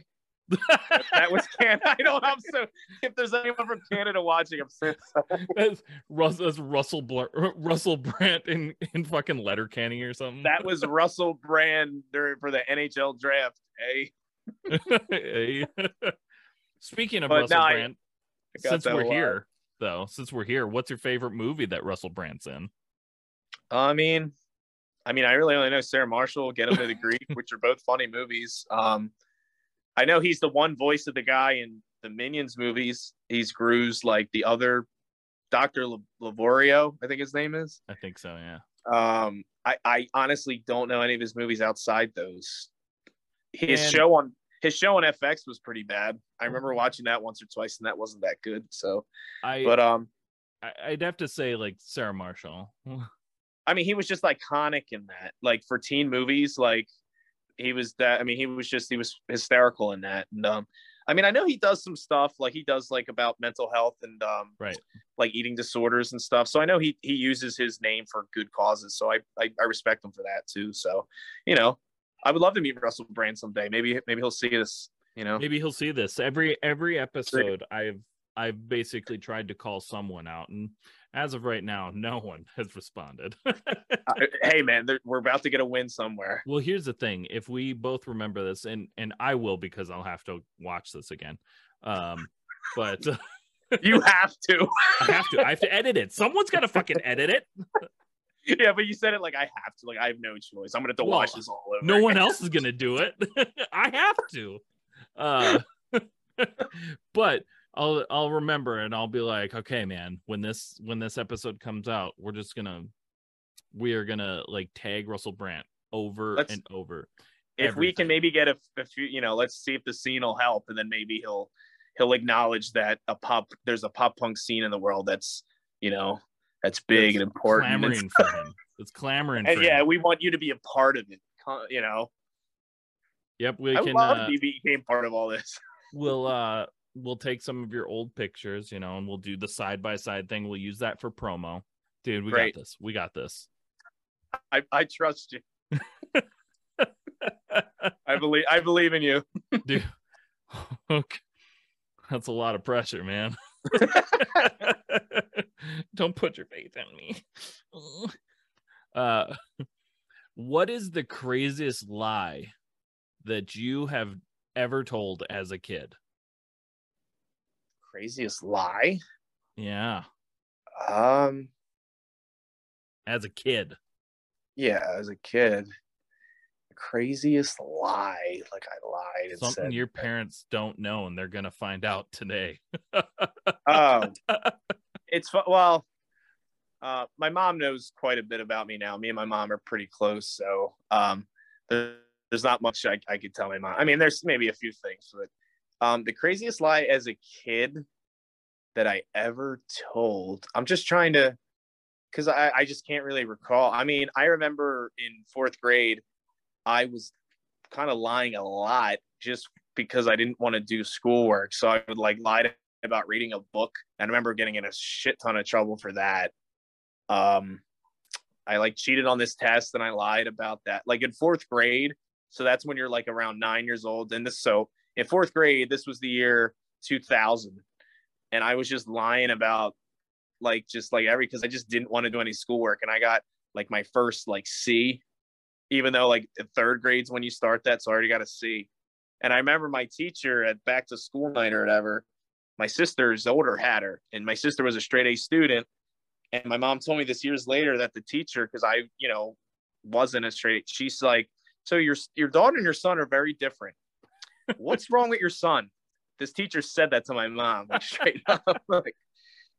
That- that was (laughs) Canada. I don't. I'm so. If there's anyone from Canada watching, I'm so. That's, Rus- that's Russell Bl- Russell Brand in in fucking Letterkenny or something. That was Russell Brand during for the NHL draft. Eh? Hey. Speaking of But Russell no, Brand, since we're here, though, since we're here, what's your favorite movie that Russell Brand's in? I mean, I mean, I really only know Sarah Marshall, Get Him to the Greek, (laughs) which are both funny movies. Um, I know he's the one voice of the guy in the Minions movies. He's Gru's like the other Doctor Lavorio, I think his name is. I think so. Yeah. Um, I, I honestly don't know any of his movies outside those. His And- show on his show on FX was pretty bad. I remember watching that once or twice, and that wasn't that good. So, I, but um, I I'd have to say like Sarah Marshall. (laughs) I mean, he was just iconic in that. Like for teen movies, like he was that. I mean, he was just he was hysterical in that. And um, I mean, I know he does some stuff like he does like about mental health and um, Right. like eating disorders and stuff. So I know he he uses his name for good causes. So I I, I respect him for that too. So you know, I would love to meet Russell Brand someday. Maybe maybe he'll see this. You know, Maybe he'll see this every every episode. I've I've basically tried to call someone out, and as of right now, no one (laughs) has responded. Uh, (laughs) hey man, we're about to get a win somewhere. well, here's the thing: if we both remember this, and and I will because I'll have to watch this again. Um, but (laughs) You have to. I have to. I have to edit it. Someone's got to fucking edit it. yeah, but you said it like I have to. Like I have no choice. I'm gonna have to Well, watch this all over. No one else is gonna do it. I have to. Uh, but I'll I'll remember and I'll be like, okay, man, when this when this episode comes out, we're just gonna we are gonna like tag Russell Brand over Let's- and over. if we can maybe get a, a few, you know, let's see if the scene will help, and then maybe he'll he'll acknowledge that a pop there's a pop punk scene in the world that's you know that's big and important. Clamoring for him. It's clamoring and for yeah, him. we want you to be a part of it. You know, Yep, we I can love uh, to be became part of all this. we'll uh we'll take some of your old pictures, you know, and we'll do the side by side thing. We'll use that for promo. Dude, we Great. got this. We got this. I, I trust you. (laughs) I believe I believe in you. Dude, (laughs) okay. That's a lot of pressure, man. (laughs) Don't put your faith in me. Uh, what is the craziest lie that you have ever told as a kid? Craziest lie. Yeah, Um. as a kid. Yeah, as a kid, the craziest lie. Like I lied and Something said your parents don't know and they're to find out today. Oh, (laughs) it's well. Uh, my mom knows quite a bit about me now. Me and my mom are pretty close, so um, there's not much I, I could tell my mom. I mean, there's maybe a few things, but um, the craziest lie as a kid that I ever told. I'm just trying to, because I, I just can't really recall. I mean, I remember in fourth grade, I was kind of lying a lot just because I didn't want to do schoolwork. So I would like lie about reading a book. I remember getting in a shit ton of trouble for that. Um, I like cheated on this test and I lied about that. Like in fourth grade, so that's when you're like around nine years old. And this, so in fourth grade, this was the year 2000, and I was just lying about like just like every because I just didn't want to do any schoolwork, and I got like my first like C, even though like third grade's when you start that, so I already got a C. And I remember my teacher at back to school night or whatever, my sister's older had her, and my sister was a straight A student. And my mom told me this years later that the teacher, because I, you know, wasn't a straight, she's like, so your your daughter and your son are very different. What's wrong with your son? This teacher said that to my mom, like straight (laughs) up. like,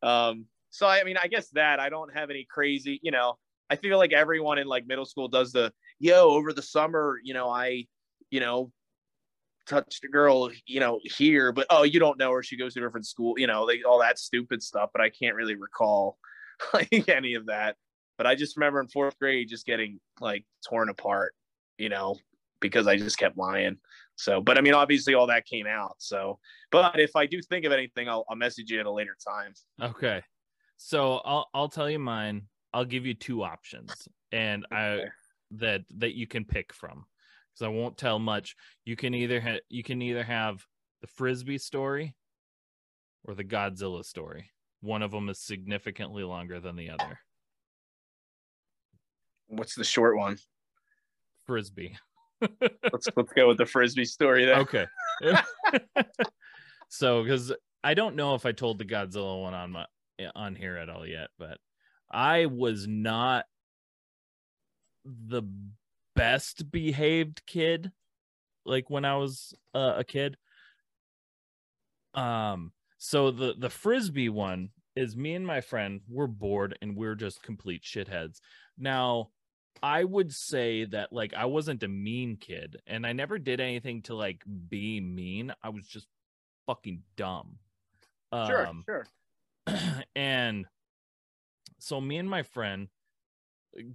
um, so I mean, I guess that I don't have any crazy, you know, I feel like everyone in like middle school does the yo over the summer, you know, I, you know, touched a girl, you know, here, but oh, you don't know her. She goes to a different school, you know, like all that stupid stuff. But I can't really recall (laughs) like any of that. But I just remember in fourth grade just getting like torn apart, you know, because I just kept lying. So, but I mean, obviously all that came out. So, but if I do think of anything, I'll, I'll message you at a later time. Okay. So I'll I'll tell you mine. I'll give you two options and I that that you can pick from. Cuz I won't tell much. You can either ha- you can either have the frisbee story or the Godzilla story. One of them is significantly longer than the other. What's the short one? Frisbee. Let's let's go with the frisbee story then. Okay. (laughs) so cuz I don't know if I told the Godzilla one on my on here at all yet, but I was not the best behaved kid like when I was uh, a kid. Um so the the frisbee one is me and my friend we're bored and we're just complete shitheads. Now, I would say that like I wasn't a mean kid and I never did anything to like be mean. I was just fucking dumb. Sure, Um, sure. (clears throat) and so me and my friend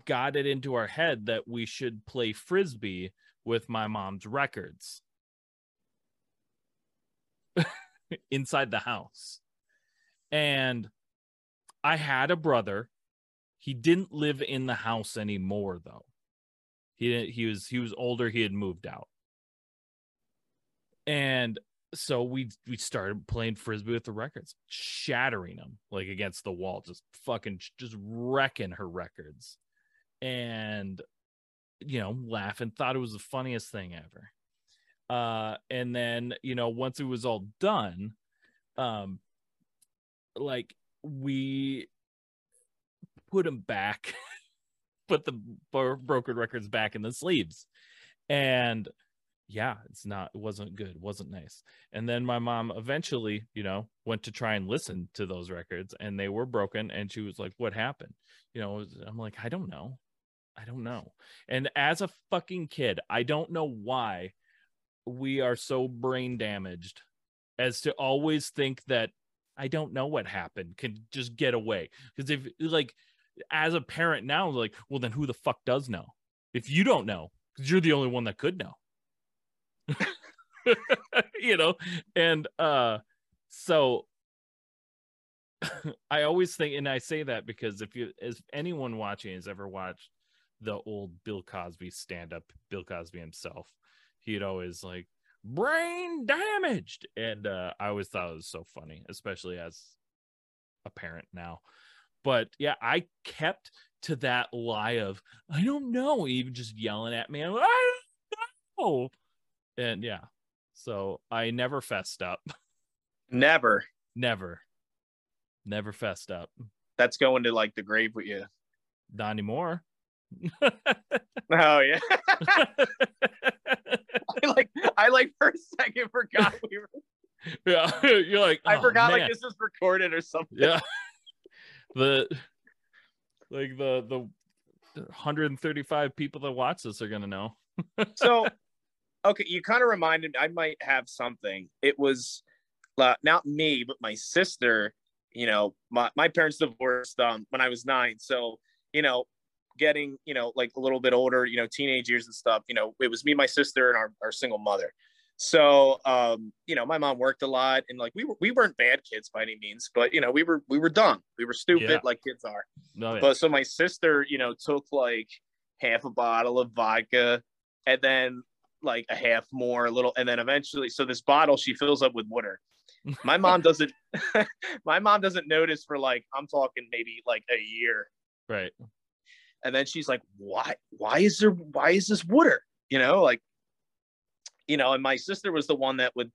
got it into our head that we should play frisbee with my mom's records (laughs) inside the house. And I had a brother. He didn't live in the house anymore though. He he was he was older, he had moved out. And so we we started playing frisbee with the records, shattering them like against the wall, just fucking just wrecking her records. And you know, laughing, thought it was the funniest thing ever. Uh, and then, you know, once it was all done, um, like we put them back, (laughs) put the bro- brokered records back in the sleeves. And yeah, it's not, it wasn't good, wasn't nice. And then my mom eventually, you know, went to try and listen to those records and they were broken. And she was like, What happened? You know, I'm like, I don't know. I don't know. And as a fucking kid, I don't know why we are so brain damaged as to always think that I don't know what happened can just get away. Because if like as a parent now, like, well, then who the fuck does know? If you don't know, because you're the only one that could know. (laughs) you know, and uh so (laughs) I always think, and I say that because if you, as anyone watching has ever watched the old Bill Cosby stand up, Bill Cosby himself, he'd always like brain damaged. And uh, I always thought it was so funny, especially as a parent now. But yeah, I kept to that lie of, I don't know, even just yelling at me. I'm like, I don't know. And yeah, so I never fessed up. Never. never. Never fessed up. That's going to like the grave with you. Not anymore. (laughs) Oh yeah. (laughs) (laughs) I like I like for a second forgot we were yeah, you're like, I "Oh, forgot man." like this was recorded or something. yeah the like the the 135 people that watch this are gonna know. (laughs) So okay you kind of reminded i might have something. It was uh, not me but my sister you know my, my parents divorced um, when i was nine. So you know getting you know like a little bit older you know teenage years and stuff you know it was me my sister and our, our single mother so um you know my mom worked a lot and like we were we weren't bad kids by any means but you know we were we were dumb we were stupid Yeah. like kids are but so my sister, you know, took like half a bottle of vodka and then like a half more, a little, and then eventually, so this bottle she fills up with water. My (laughs) mom doesn't, (laughs) my mom doesn't notice for like, I'm talking maybe like a year. right And then she's like, why, why is there, why is this water? You know, like, you know, and my sister was the one that would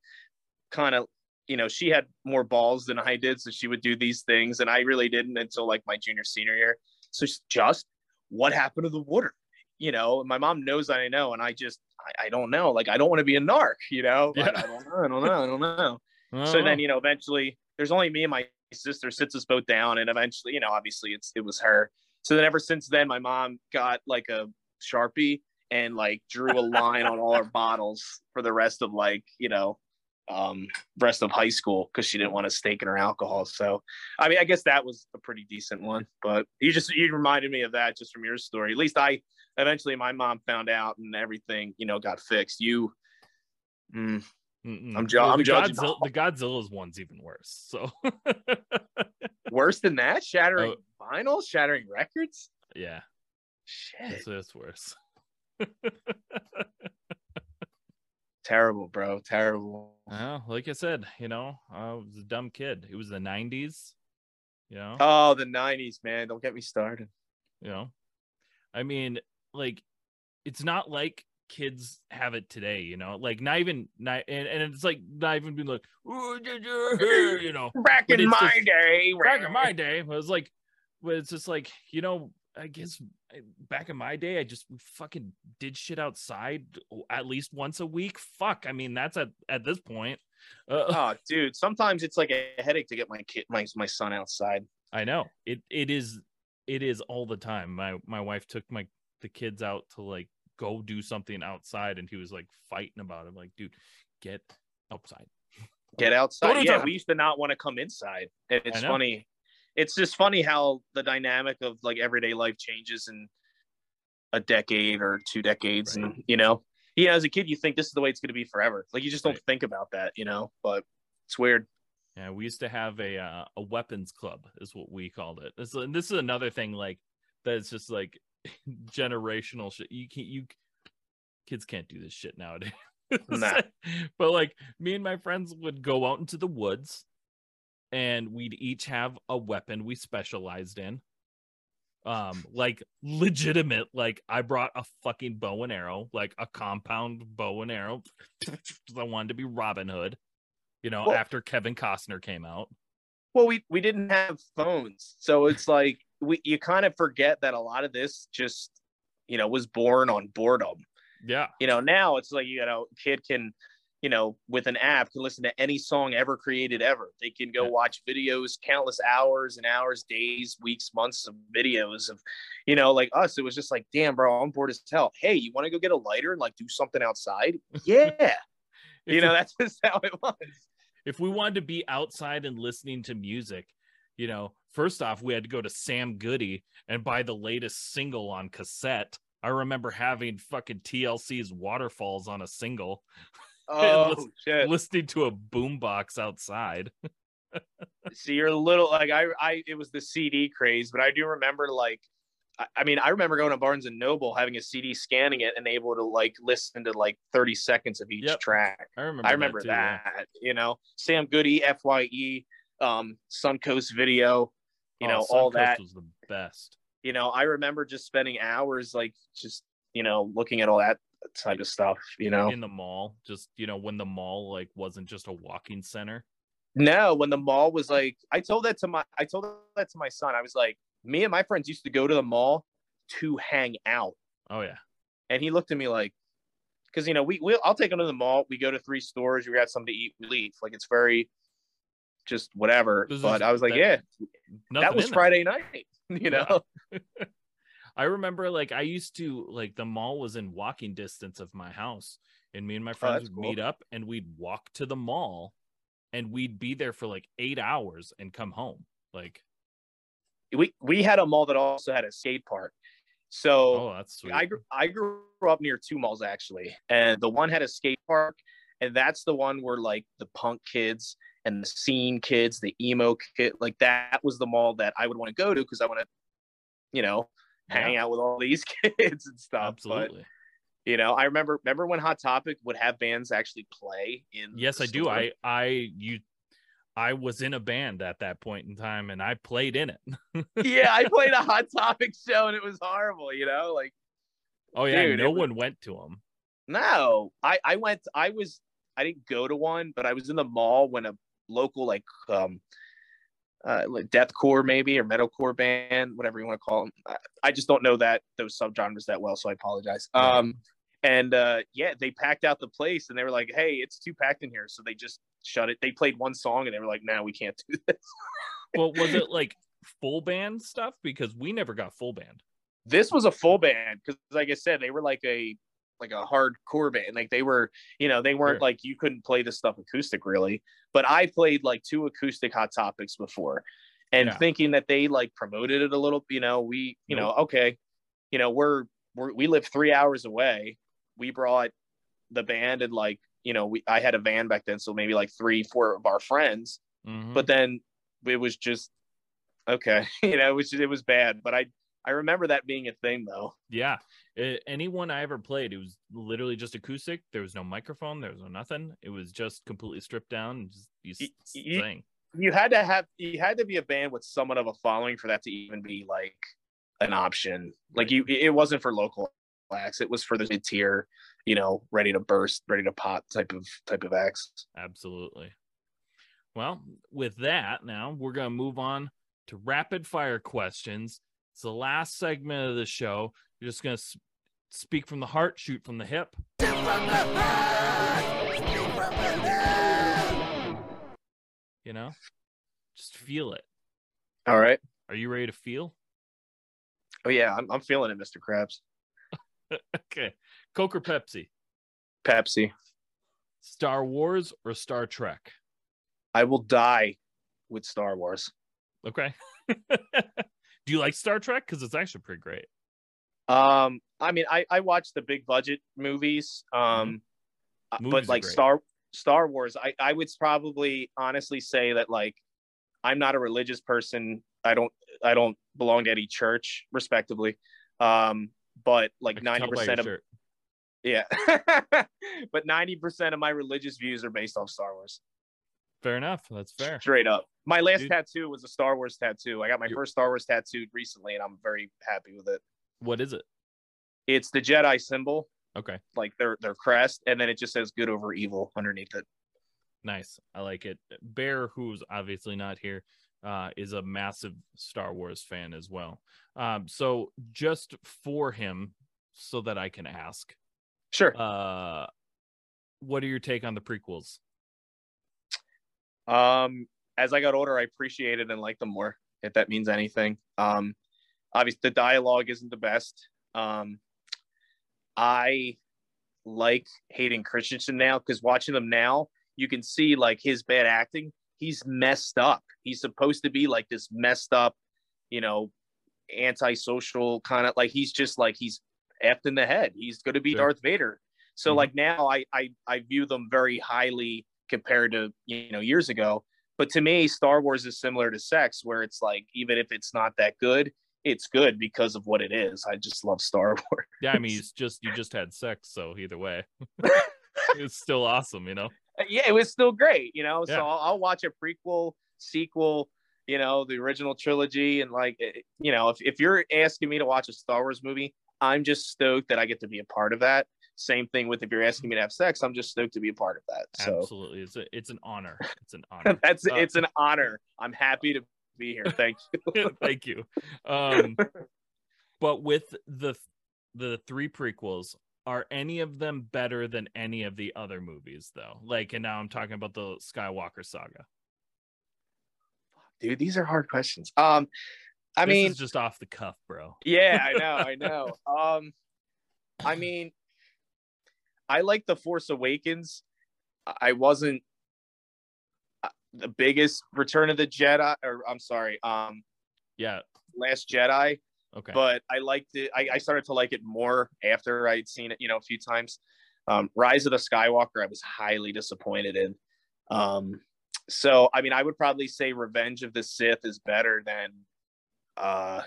kind of, you know, she had more balls than I did. So she would do these things. And I really didn't until like my junior, senior year. So it's just what happened to the water? You know, my mom knows that I know. And I just, I, I don't know. Like, I don't want to be a narc, you know? Yeah. I, I don't know. I don't know. I don't know. (laughs) So then, you know, eventually there's only me and my sister sits us both down. And eventually, you know, obviously it's, it was her. So then ever since then, my mom got like a Sharpie and like drew a line on all our bottles for the rest of like, you know, um rest of high school because she didn't want to stake in her alcohol. So I mean I guess that was a pretty decent one. But you just you reminded me of that just from your story. At least I eventually my mom found out and everything, you know, got fixed. You mm, I'm ju- I'm the judging Godzilla, the Godzilla's one's even worse. So (laughs) worse than that, shattering Oh. vinyls, shattering records. yeah, Shit. it's, it's worse. Terrible, bro. Terrible. Well, like I said, you know, I was a dumb kid. It was the '90s. You know, Oh, the 90s, man. Don't get me started. you know, I mean, like, it's not like kids have it today. You know, like not even not, and, and it's like not even being like, "Ooh, yeah, yeah," you know, (laughs) Back in my just- day, back in my day, it was like, but it's just like, you know, I guess back in my day, I just fucking did shit outside at least once a week. Fuck, I mean that's at at this point. Uh, oh, (laughs) dude, sometimes it's like a headache to get my kid, my my son outside. I know it. It is. It is all the time. My my wife took my the kids out to like go do something outside, and he was like fighting about it. like, dude, get outside. Get outside. Yeah, we used to not want to come inside. And it's funny it's just funny how the dynamic of like everyday life changes in a decade or two decades right. and you know yeah as a kid you think this is the way it's going to be forever like you just don't right. think about that you know but it's weird yeah we used to have a uh, a weapons club is what we called it this, and this is another thing like that's just like (laughs) generational shit you can't you kids can't do this shit nowadays nah. (laughs) but like me and my friends would go out into the woods and we'd each have a weapon we specialized in. Um like legitimate like i brought a fucking bow and arrow like a compound bow and arrow i wanted to be robin hood you know well, after kevin costner came out. Well we we didn't have phones so it's like we you kind of forget that a lot of this just you know was born on boredom. Yeah. You know now it's like you know a kid can you know, with an app can listen to any song ever created ever. They can go watch videos, countless hours and hours, days, weeks, months of videos of, you know, like us. It was just like, damn, bro, I'm bored as hell. Hey, you want to go get a lighter and like do something outside? (laughs) Yeah. you know, that's just how it was. If we wanted to be outside and listening to music, you know, first off, we had to go to Sam Goody and buy the latest single on cassette. I remember having fucking TLC's Waterfalls on a single. (laughs) (laughs) Oh shit! Listening to a boombox outside. (laughs) See, you're a little like I. I it was the CD craze, but I do remember like. I, mean, I remember going to Barnes and Noble, having a CD, scanning it, and able to like listen to like 30 seconds of each yep. track. I remember. I remember that. Too, that yeah. You know, Sam Goody, FYE, um, Suncoast Video. You oh, know, all that was the best. You know, I remember just spending hours like just you know looking at all that type of stuff, you know. In the mall, just you know, when the mall like wasn't just a walking center. No, when the mall was like, I told that to my, I told that to my son. I was like, me and my friends used to go to the mall to hang out. Oh yeah. And he looked at me like, because you know, we we I'll take him to the mall. We go to three stores. We got something to eat. We leave. Like it's very, just whatever. But I was like, that, yeah, that was Friday night. (laughs) You know. Yeah. (laughs) I remember like I used to like the mall was in walking distance of my house, and me and my oh, friends oh, would cool. meet up and we'd walk to the mall, and we'd be there for like eight hours and come home. Like we we had a mall that also had a skate park. So oh, that's sweet. I grew, I grew up near two malls actually, and the one had a skate park, and that's the one where like the punk kids and the scene kids, the emo kid, like that was the mall that I would want to go to because I want to, you know, hang out with all these (laughs) kids and stuff. Absolutely. But, you know, I remember remember when Hot Topic would have bands actually play in. Yes, I do. I I you I was in a band at that point in time and I played in it. (laughs) yeah, I played a Hot Topic show and it was horrible, you know, like Oh yeah, dude, no one went to them. No. I I went I was I didn't go to one, but I was in the mall when a local like um uh, like deathcore maybe or metalcore band, whatever you want to call them. I, I, just don't know that those subgenres that well, so I apologize. Um, and uh, yeah, they packed out the place, and they were like, "Hey, it's too packed in here," so they just shut it. They played one song, and they were like, "Now nah, we can't do this." (laughs) well, was it like full band stuff? Because we never got full band. This was a full band because, like I said, they were like a like a hardcore band. Like they were, you know, they weren't sure. like you couldn't play this stuff acoustic really. But I played like two acoustic hot topics before and yeah. thinking that they like promoted it a little, you know, we, you know, okay, you know, we're, we're we live three hours away. We brought the band and like, you know, we I had a van back then, so maybe like three, four of our friends. Mm-hmm. But then it was just okay, (laughs) you know, it was it was bad. But I I remember that being a thing though. Yeah. It, anyone I ever played, it was literally just acoustic. There was no microphone. There was no nothing. It was just completely stripped down and just you, you sang. You had to have you had to be a band with somewhat of a following for that to even be like an option. Like you, it wasn't for local acts. It was for the mid tier, you know, ready to burst, ready to pop type of type of acts. Absolutely. Well, with that, now we're gonna move on to rapid fire questions It's the last segment of the show. You're just gonna s- speak from the heart, shoot from the hip. You know, just feel it. All right. Are you ready to feel? Oh yeah, I'm, I'm feeling it, Mr. Krabs. (laughs) okay, Coke or Pepsi? Pepsi. Star Wars or Star Trek? I will die with Star Wars. Okay. (laughs) Do you like Star Trek? Because it's actually pretty great. Um, I mean, I I watch the big budget movies. Um, uh, Movies but like. Star Star Wars, I I would probably honestly say that like I'm not a religious person. I don't I don't belong to any church, respectively. Um, but like ninety percent of shirt. yeah, (laughs) but ninety percent of my religious views are based off Star Wars. Fair enough. That's fair. Straight up. My last Dude. tattoo was a Star Wars tattoo. I got my first Star Wars tattooed recently, and I'm very happy with it. What is it? It's the Jedi symbol, Okay. like their their crest, and then it just says "good over evil" underneath it. Nice. I like it. Bear, who's obviously not here, uh, is a massive Star Wars fan as well. Um, so just for him, so that I can ask, Sure. uh, what are your take on the prequels? Um, as I got older, I appreciated and liked them more. If that means anything. Um, obviously the dialogue isn't the best. Um, I like Hayden Christensen now because watching them now, you can see like his bad acting. He's messed up. He's supposed to be like this messed up, you know, antisocial kind of like he's just like he's effed in the head. He's going to be. Darth Vader. So Mhm. like now, I, I I view them very highly compared to you know years ago. But to me, Star Wars is similar to sex, where it's like even if it's not that good, it's good because of what it is. I just love Star (laughs) Wars. Yeah, I mean, it's just you just had sex, so either way, (laughs) it's still awesome, you know. yeah, it was still great, you know. Yeah. So I'll, I'll watch a prequel, sequel, you know, the original trilogy, and like, eh, you know, if if you're asking me to watch a Star Wars movie, I'm just stoked that I get to be a part of that. Same thing with if you're asking me to have sex, I'm just stoked to be a part of that. So Absolutely, it's a, it's an honor. It's an (laughs) honor. that's Uh, it's an honor. I'm happy to be here. Thank you. (laughs) Thank you. Um, but with the the three prequels, are any of them better than any of the other movies though? Like, and now I'm talking about the Skywalker saga. Dude, these are hard questions. Um, I This mean, is just off the cuff, bro. Yeah, I know, (laughs) I know. Um, I mean, I like the Force Awakens. I wasn't the biggest Return of the Jedi, or I'm sorry, um, Yeah. Last Jedi, Okay. but I liked it. I, I started to like it more after I'd seen it, you know, a few times. Um, Rise of the Skywalker, I was highly disappointed in. Um, so I mean, I would probably say Revenge of the Sith is better than uh,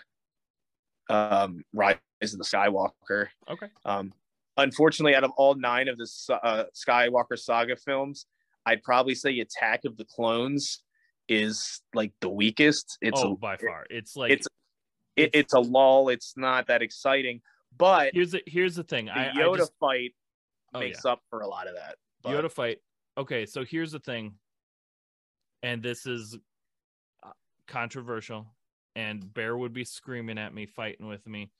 um, Rise of the Skywalker. okay. Um, unfortunately, out of all nine of the uh, Skywalker saga films, I'd probably say Attack of the Clones is like the weakest. It's oh, a, by far, it's like it's it, it's a lull. It's not that exciting, but here's the here's the thing. the I, I Yoda just, fight oh, makes yeah. up for a lot of that. But, Yoda fight. Okay, so here's the thing, and this is uh, controversial, and Bear would be screaming at me, fighting with me.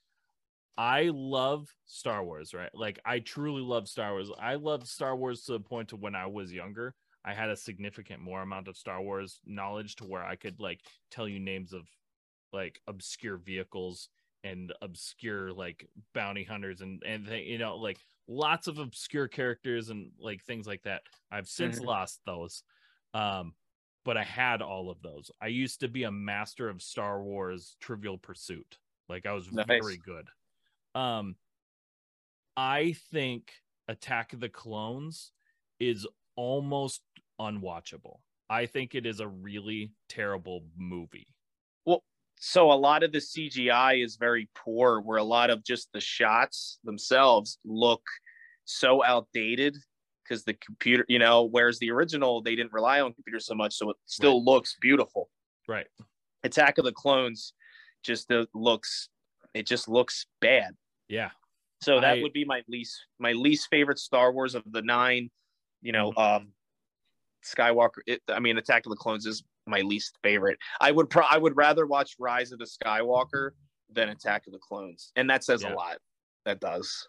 I love Star Wars, right? Like I truly love Star Wars. I love Star Wars to the point to when I was younger, I had a significant more amount of Star Wars knowledge to where I could like tell you names of like obscure vehicles and obscure like bounty hunters and and they, you know like lots of obscure characters and like things like that. I've since Mhm. lost those. Um but I had all of those. I used to be a master of Star Wars Trivial Pursuit. Like I was Nice. very good. Um I think Attack of the Clones is almost unwatchable. I think it is a really terrible movie. Well, so a lot of the CGI is very poor, where a lot of just the shots themselves look so outdated because the computer, you know, whereas the original they didn't rely on computers so much, so it still looks beautiful. Right. Attack of the Clones just uh, looks, it just looks bad. Yeah. So that I- would be my least my least favorite Star Wars of the nine. You know, um Skywalker. It, I mean, Attack of the Clones is my least favorite. I would pro- I would rather watch Rise of the Skywalker than Attack of the Clones, and that says Yeah. a lot. That does.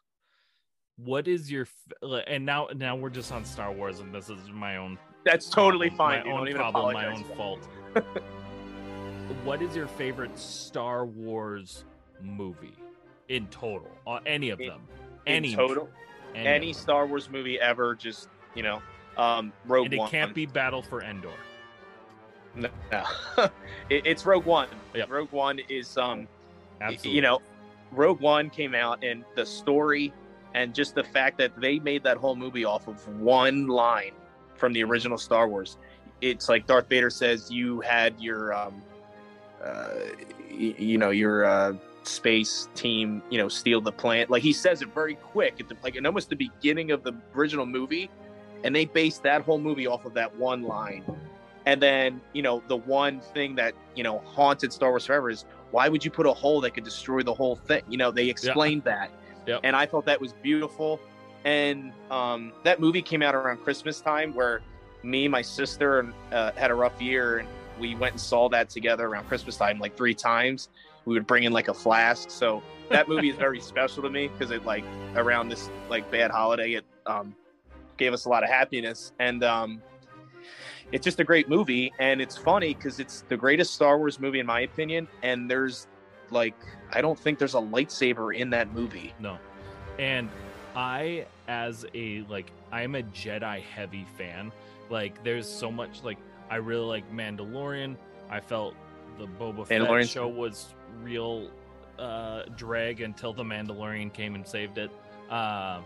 What is your f- and now now we're just on Star Wars and this is my own That's totally problem, fine. My own don't even problem, my own fault. (laughs) what is your favorite Star Wars movie in total? Uh, any of In- them? In any total, any, any. Star Wars movie ever, just you know, um, Rogue and it One. can't be Battle for Endor. No, no. (laughs) it, it's Rogue One. Yep. Rogue One is um, Absolutely. you know, Rogue One came out and the story and just the fact that they made that whole movie off of one line from the original Star Wars. It's like Darth Vader says, "You had your, um, uh, y- you know, your uh, space team, you know, steal the plant." Like he says it very quick, at the, like in almost the beginning of the original movie, and they based that whole movie off of that one line. And then, you know, the one thing that, you know, haunted Star Wars forever is why would you put a hole that could destroy the whole thing? You know, they explained that. Yep. And I thought that was beautiful. And um, that movie came out around Christmas time where me, my sister, uh, had a rough year and we went and saw that together around Christmas time like three times. We would bring in like a flask. So that movie is very special to me because it like around this like bad holiday, it um, gave us a lot of happiness. And um, it's just a great movie and it's funny because it's the greatest star wars movie in my opinion and there's like i don't think there's a lightsaber in that movie No. And I as a like I'm a Jedi heavy fan. Like there's so much like I really like Mandalorian. I felt the Boba Fett show was real uh drag until the Mandalorian came and saved it. Uh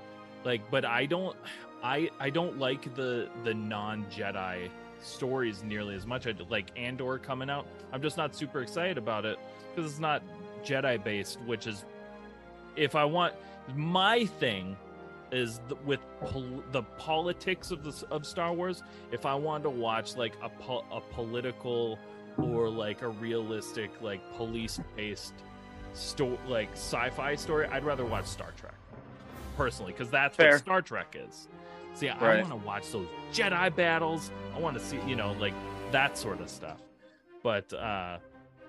like but I don't I I don't like the the non-Jedi stories nearly as much. I like Andor coming out. I'm just not super excited about it because it's not Jedi based, which is if I want my thing is the, with pol- the politics of the of Star Wars. If I wanted to watch like a po- a political or like a realistic like police based sto- like sci-fi story, I'd rather watch Star Trek personally because that's Fair. what Star Trek is. See, I Right. want to watch those Jedi battles. I want to see you know like that sort of stuff. But uh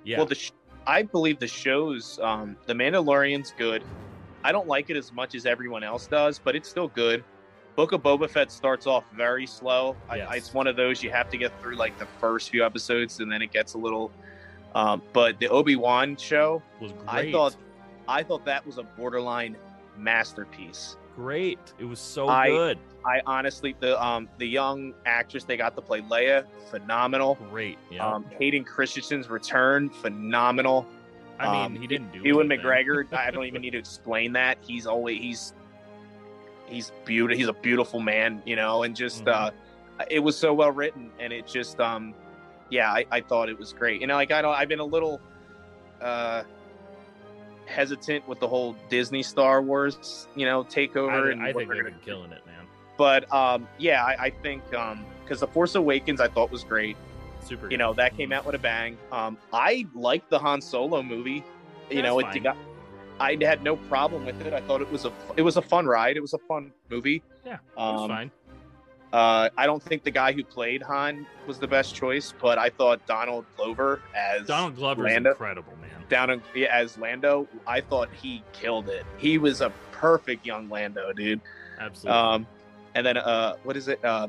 yeah, well the sh- i believe the show's um the mandalorian's good i don't like it as much as everyone else does but it's still good book of boba fett starts off very slow Yes. I, it's one of those you have to get through like the first few episodes and then it gets a little um but the obi-wan show was great. i thought i thought that was a borderline masterpiece great. It was so I- good. I honestly the um the young actress they got to play Leia, phenomenal. Great. Yeah. Um Hayden Christensen's return, phenomenal. I mean, um, he didn't do Ewan anything. McGregor, (laughs) I don't even need to explain that. He's always he's he's beautiful. He's a beautiful man, you know, and just Mhm. uh it was so well written and it just um yeah, I, I thought it was great. You know, like I don't I've been a little uh hesitant with the whole Disney Star Wars, you know, takeover I, I think they've been killing it, man. but um yeah i, I think um because the force awakens i thought was great Super. you know that came out with a bang um i liked the han solo movie you Yeah, know it fine. got i had no problem with it. I thought it was a it was a fun ride. It was a fun movie. Yeah, It was um fine. uh i don't think the guy who played han was the best choice but i thought donald glover as Donald Glover is incredible, man. down in, yeah, as lando i thought he killed it. He was a perfect young lando dude. Absolutely. um and then uh what is it? Uh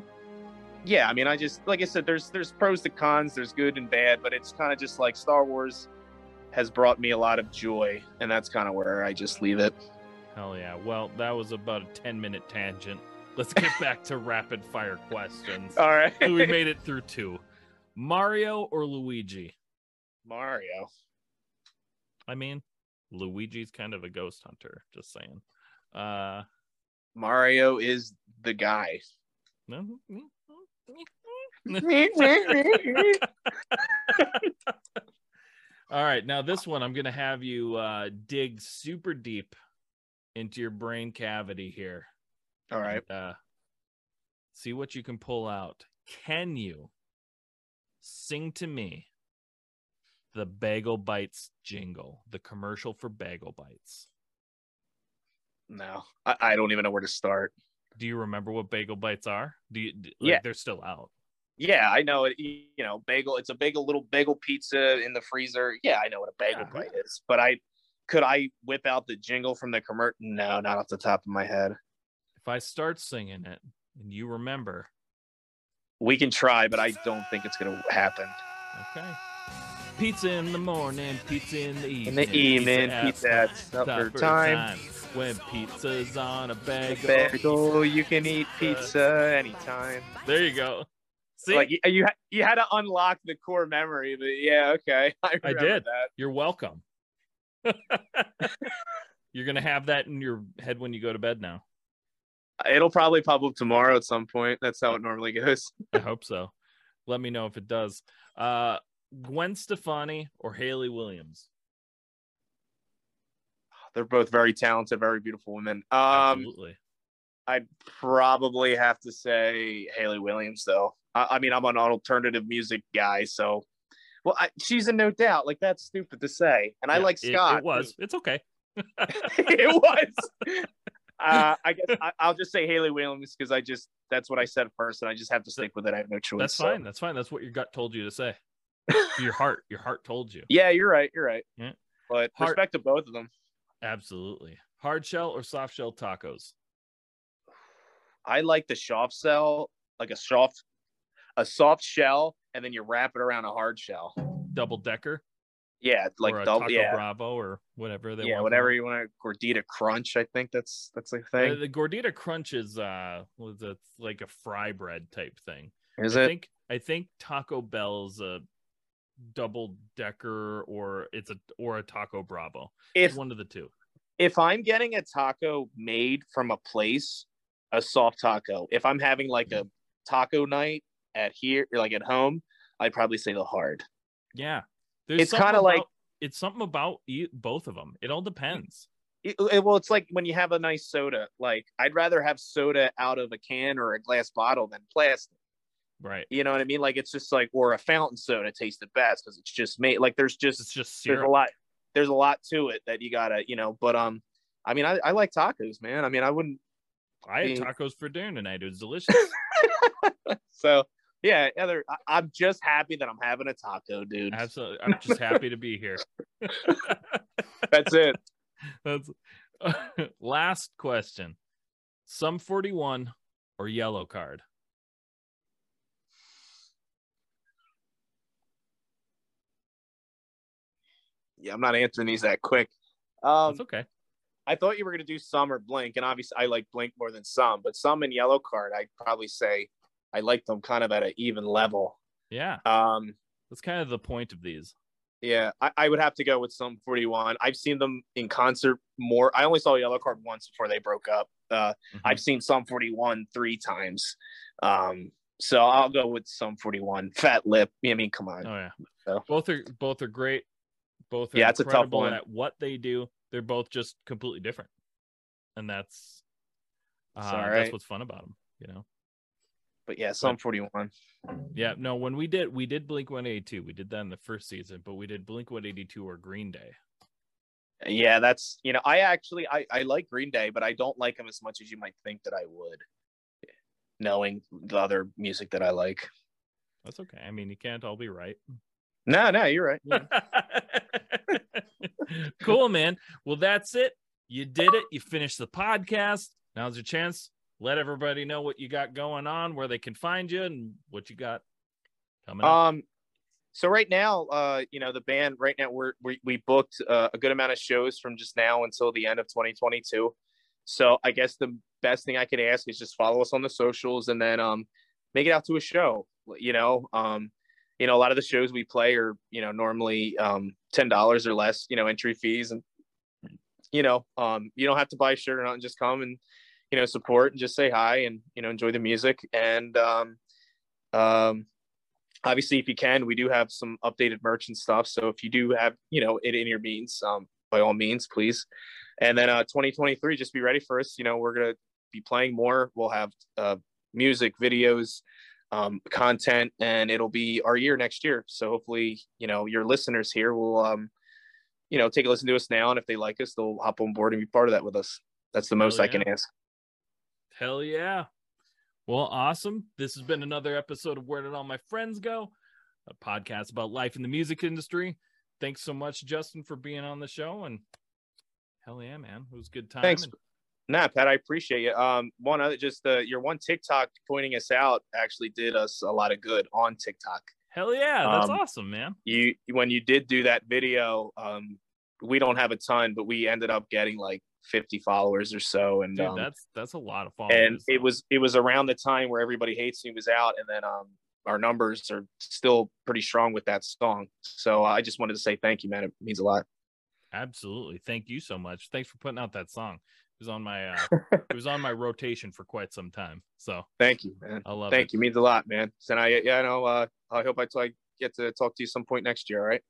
yeah i mean i just like i said there's there's pros to cons. There's good and bad but it's kind of just like star wars has brought me a lot of joy and that's kind of where i just leave it Hell yeah. Well, that was about a 10 minute tangent. Let's get back to rapid fire questions. all right we (laughs) made it through two. Mario or Luigi? mario I mean, Luigi's kind of a ghost hunter, just saying. Uh mario is the guy (laughs) (laughs) All right, now this one I'm going to have you uh dig super deep into your brain cavity here. all right and, uh, see what you can pull out. Can you sing to me the Bagel Bites jingle, the commercial for Bagel Bites? no I, I don't even know where to start Do you remember what Bagel Bites are? Do you? d- Like, Yeah. they're still out. Yeah i know it you know bagel it's a bagel little bagel pizza in the freezer yeah i know what a bagel Yeah. bite is but i could I whip out the jingle from the commercial? No, not off the top of my head. If I start singing it and you remember, We can try, but I don't think it's gonna happen. okay. Pizza in the morning, pizza in the evening. In the evening, pizza at supper time. When pizza's on a bagel. Bagel, you can eat pizza anytime. There you go. See, Like you, you, had to unlock the core memory, but yeah, okay, (laughs) I, remember did. that. you're welcome. (laughs) You're gonna have that in your head when you go to bed now. It'll probably pop up tomorrow at some point. That's how it normally goes. (laughs) I hope so. Let me know if it does. Uh, Gwen Stefani or Hayley Williams? They're both very talented, very beautiful women. Um, Absolutely. I'd probably have to say Hayley Williams, though. I, I mean, I'm an alternative music guy, so well, I, she's a no doubt. Like that's stupid to say, and I like Scott. (laughs) It, was. It's okay. it was. Uh, I guess I, I'll just say Hayley Williams because I just that's what I said first, and I just have to stick with it. I have no choice. That's so. fine. That's fine. That's what your gut told you to say. your heart. Your heart told you. Yeah, you're right. You're right. Yeah. But Heart- respect to both of them. Absolutely. Hard shell or soft shell tacos? I like the soft shell, like a soft, a soft shell, and then you wrap it around a hard shell. Double decker? Yeah, like or a double. taco Yeah, bravo or whatever they yeah, want. whatever you want. Gordita crunch. I think that's that's the Uh, thing. the gordita crunch is uh it like a fry bread type thing. Is I it? think I think Taco Bell's a double decker or it's a or a taco bravo. If One of the two. if I'm getting a taco made from a place, a soft taco. If I'm having like a taco night at here, or like at home, I'd probably say the hard. Yeah. There's It's kinda like- it's something about both of them. It all depends. It- it- well, it's like when you have a nice soda. Like I'd rather have soda out of a can or a glass bottle than plastic. Right. You know what I mean? Like it's just like or a fountain soda tastes the best because it's just made. Like there's just It's just there's a lot there's a lot to it that you gotta you know. But um, I mean I, I like tacos, man. I mean I wouldn't. I had tacos for dinner tonight. It was delicious. (laughs) So yeah, other. I, I'm just happy that I'm having a taco, dude. Absolutely. I'm just happy to be here. (laughs) (laughs) That's it. That's last question. Sum 41 or Yellowcard? Yeah, I'm not answering these that quick. Um, That's okay. I thought you were gonna do Sum or blink, and obviously I like blink more than Sum, but Sum and Yellowcard, I'd probably say I like them kind of at an even level. Yeah. Um, That's kind of the point of these. yeah, I, I would have to go with Sum 41. I've seen them in concert more. I only saw Yellowcard once before they broke up. Uh, Mhm. I've seen Sum 41 three times. Um, so I'll go with Sum 41. Fat lip. I mean, come on. Oh yeah. So- Both are both are great. Both are Yeah, it's a tough one. at what they do. They're both just completely different. And that's uh, all that's what's fun about them, you know. But yeah, Sum 41. Yeah, no, when we did we did Blink 182. We did that in the first season, but we did Blink 182 or Green Day. Yeah, that's you know, I actually I, I like Green Day, but I don't like them as much as you might think that I would, knowing the other music that I like. That's okay. I mean, you can't all be right. No, no, you're right. Yeah. (laughs) (laughs) cool, man. Well, that's it. You did it. You finished the podcast. Now's your chance. Let everybody know what you got going on, where they can find you, and what you got coming up. Um, so right now, uh, you know, the band right now we're we we booked uh, a good amount of shows from just now until the end of 2022. So I guess the best thing I could ask is just follow us on the socials and then um make it out to a show. You know, um, you know, a lot of the shows we play are you know normally um ten dollars or less. You know, entry fees and you know um you don't have to buy a shirt or not. and Just come and you know support and just say hi and you know enjoy the music and um um obviously if you can we do have some updated merch and stuff so if you do have you know it in your means um by all means please and then uh 2023 just be ready for us you know we're gonna be playing more we'll have uh music videos um content and it'll be our year next year so hopefully you know your listeners here will um you know take a listen to us now and if they like us they'll hop on board and be part of that with us that's the most Hell i can ask Hell yeah. Well, awesome. This has been another episode of Where Did All My Friends Go? A podcast about life in the music industry. Thanks so much, Justin, for being on the show. And Hell yeah, man. It was a good time. Thanks. and- Nah, Pat, I appreciate you. Um, one other, just uh, your one TikTok pointing us out actually did us a lot of good on TikTok. Hell yeah, that's Um, awesome, man. You when you did do that video, um, we don't have a ton, but we ended up getting like 50 followers or so, and Dude, um, that's that's a lot of followers. and it was it was around the time where everybody hates me was out, and then um, our numbers are still pretty strong with that song. So I just wanted to say thank you, man. It means a lot. absolutely. Thank you so much. Thanks for putting out that song. It was on my uh (laughs) it was on my rotation for quite some time. So Thank you, man. I love Thank it. you, means a lot, man. So I yeah, I know. Uh, I hope I t- I get to talk to you some point next year. All right.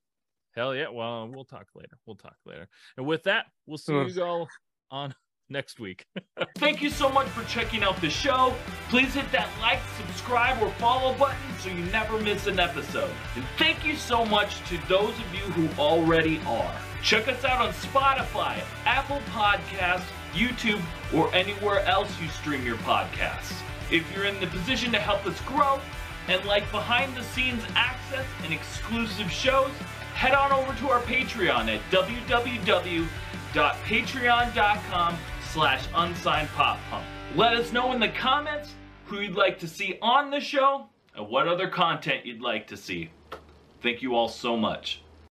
Hell yeah. Well, we'll talk later. We'll talk later. And with that, we'll see Ugh. you all on (laughs) next week. (laughs) Thank you so much for checking out the show. Please hit that like, subscribe, or follow button so you never miss an episode. And thank you so much to those of you who already are. Check us out on Spotify, Apple Podcasts, YouTube, or anywhere else you stream your podcasts. If you're in the position to help us grow and like behind the scenes access and exclusive shows, head on over to our Patreon at www.patreon.com slash unsigned pop punk. Let us know in the comments who you'd like to see on the show and what other content you'd like to see. Thank you all so much.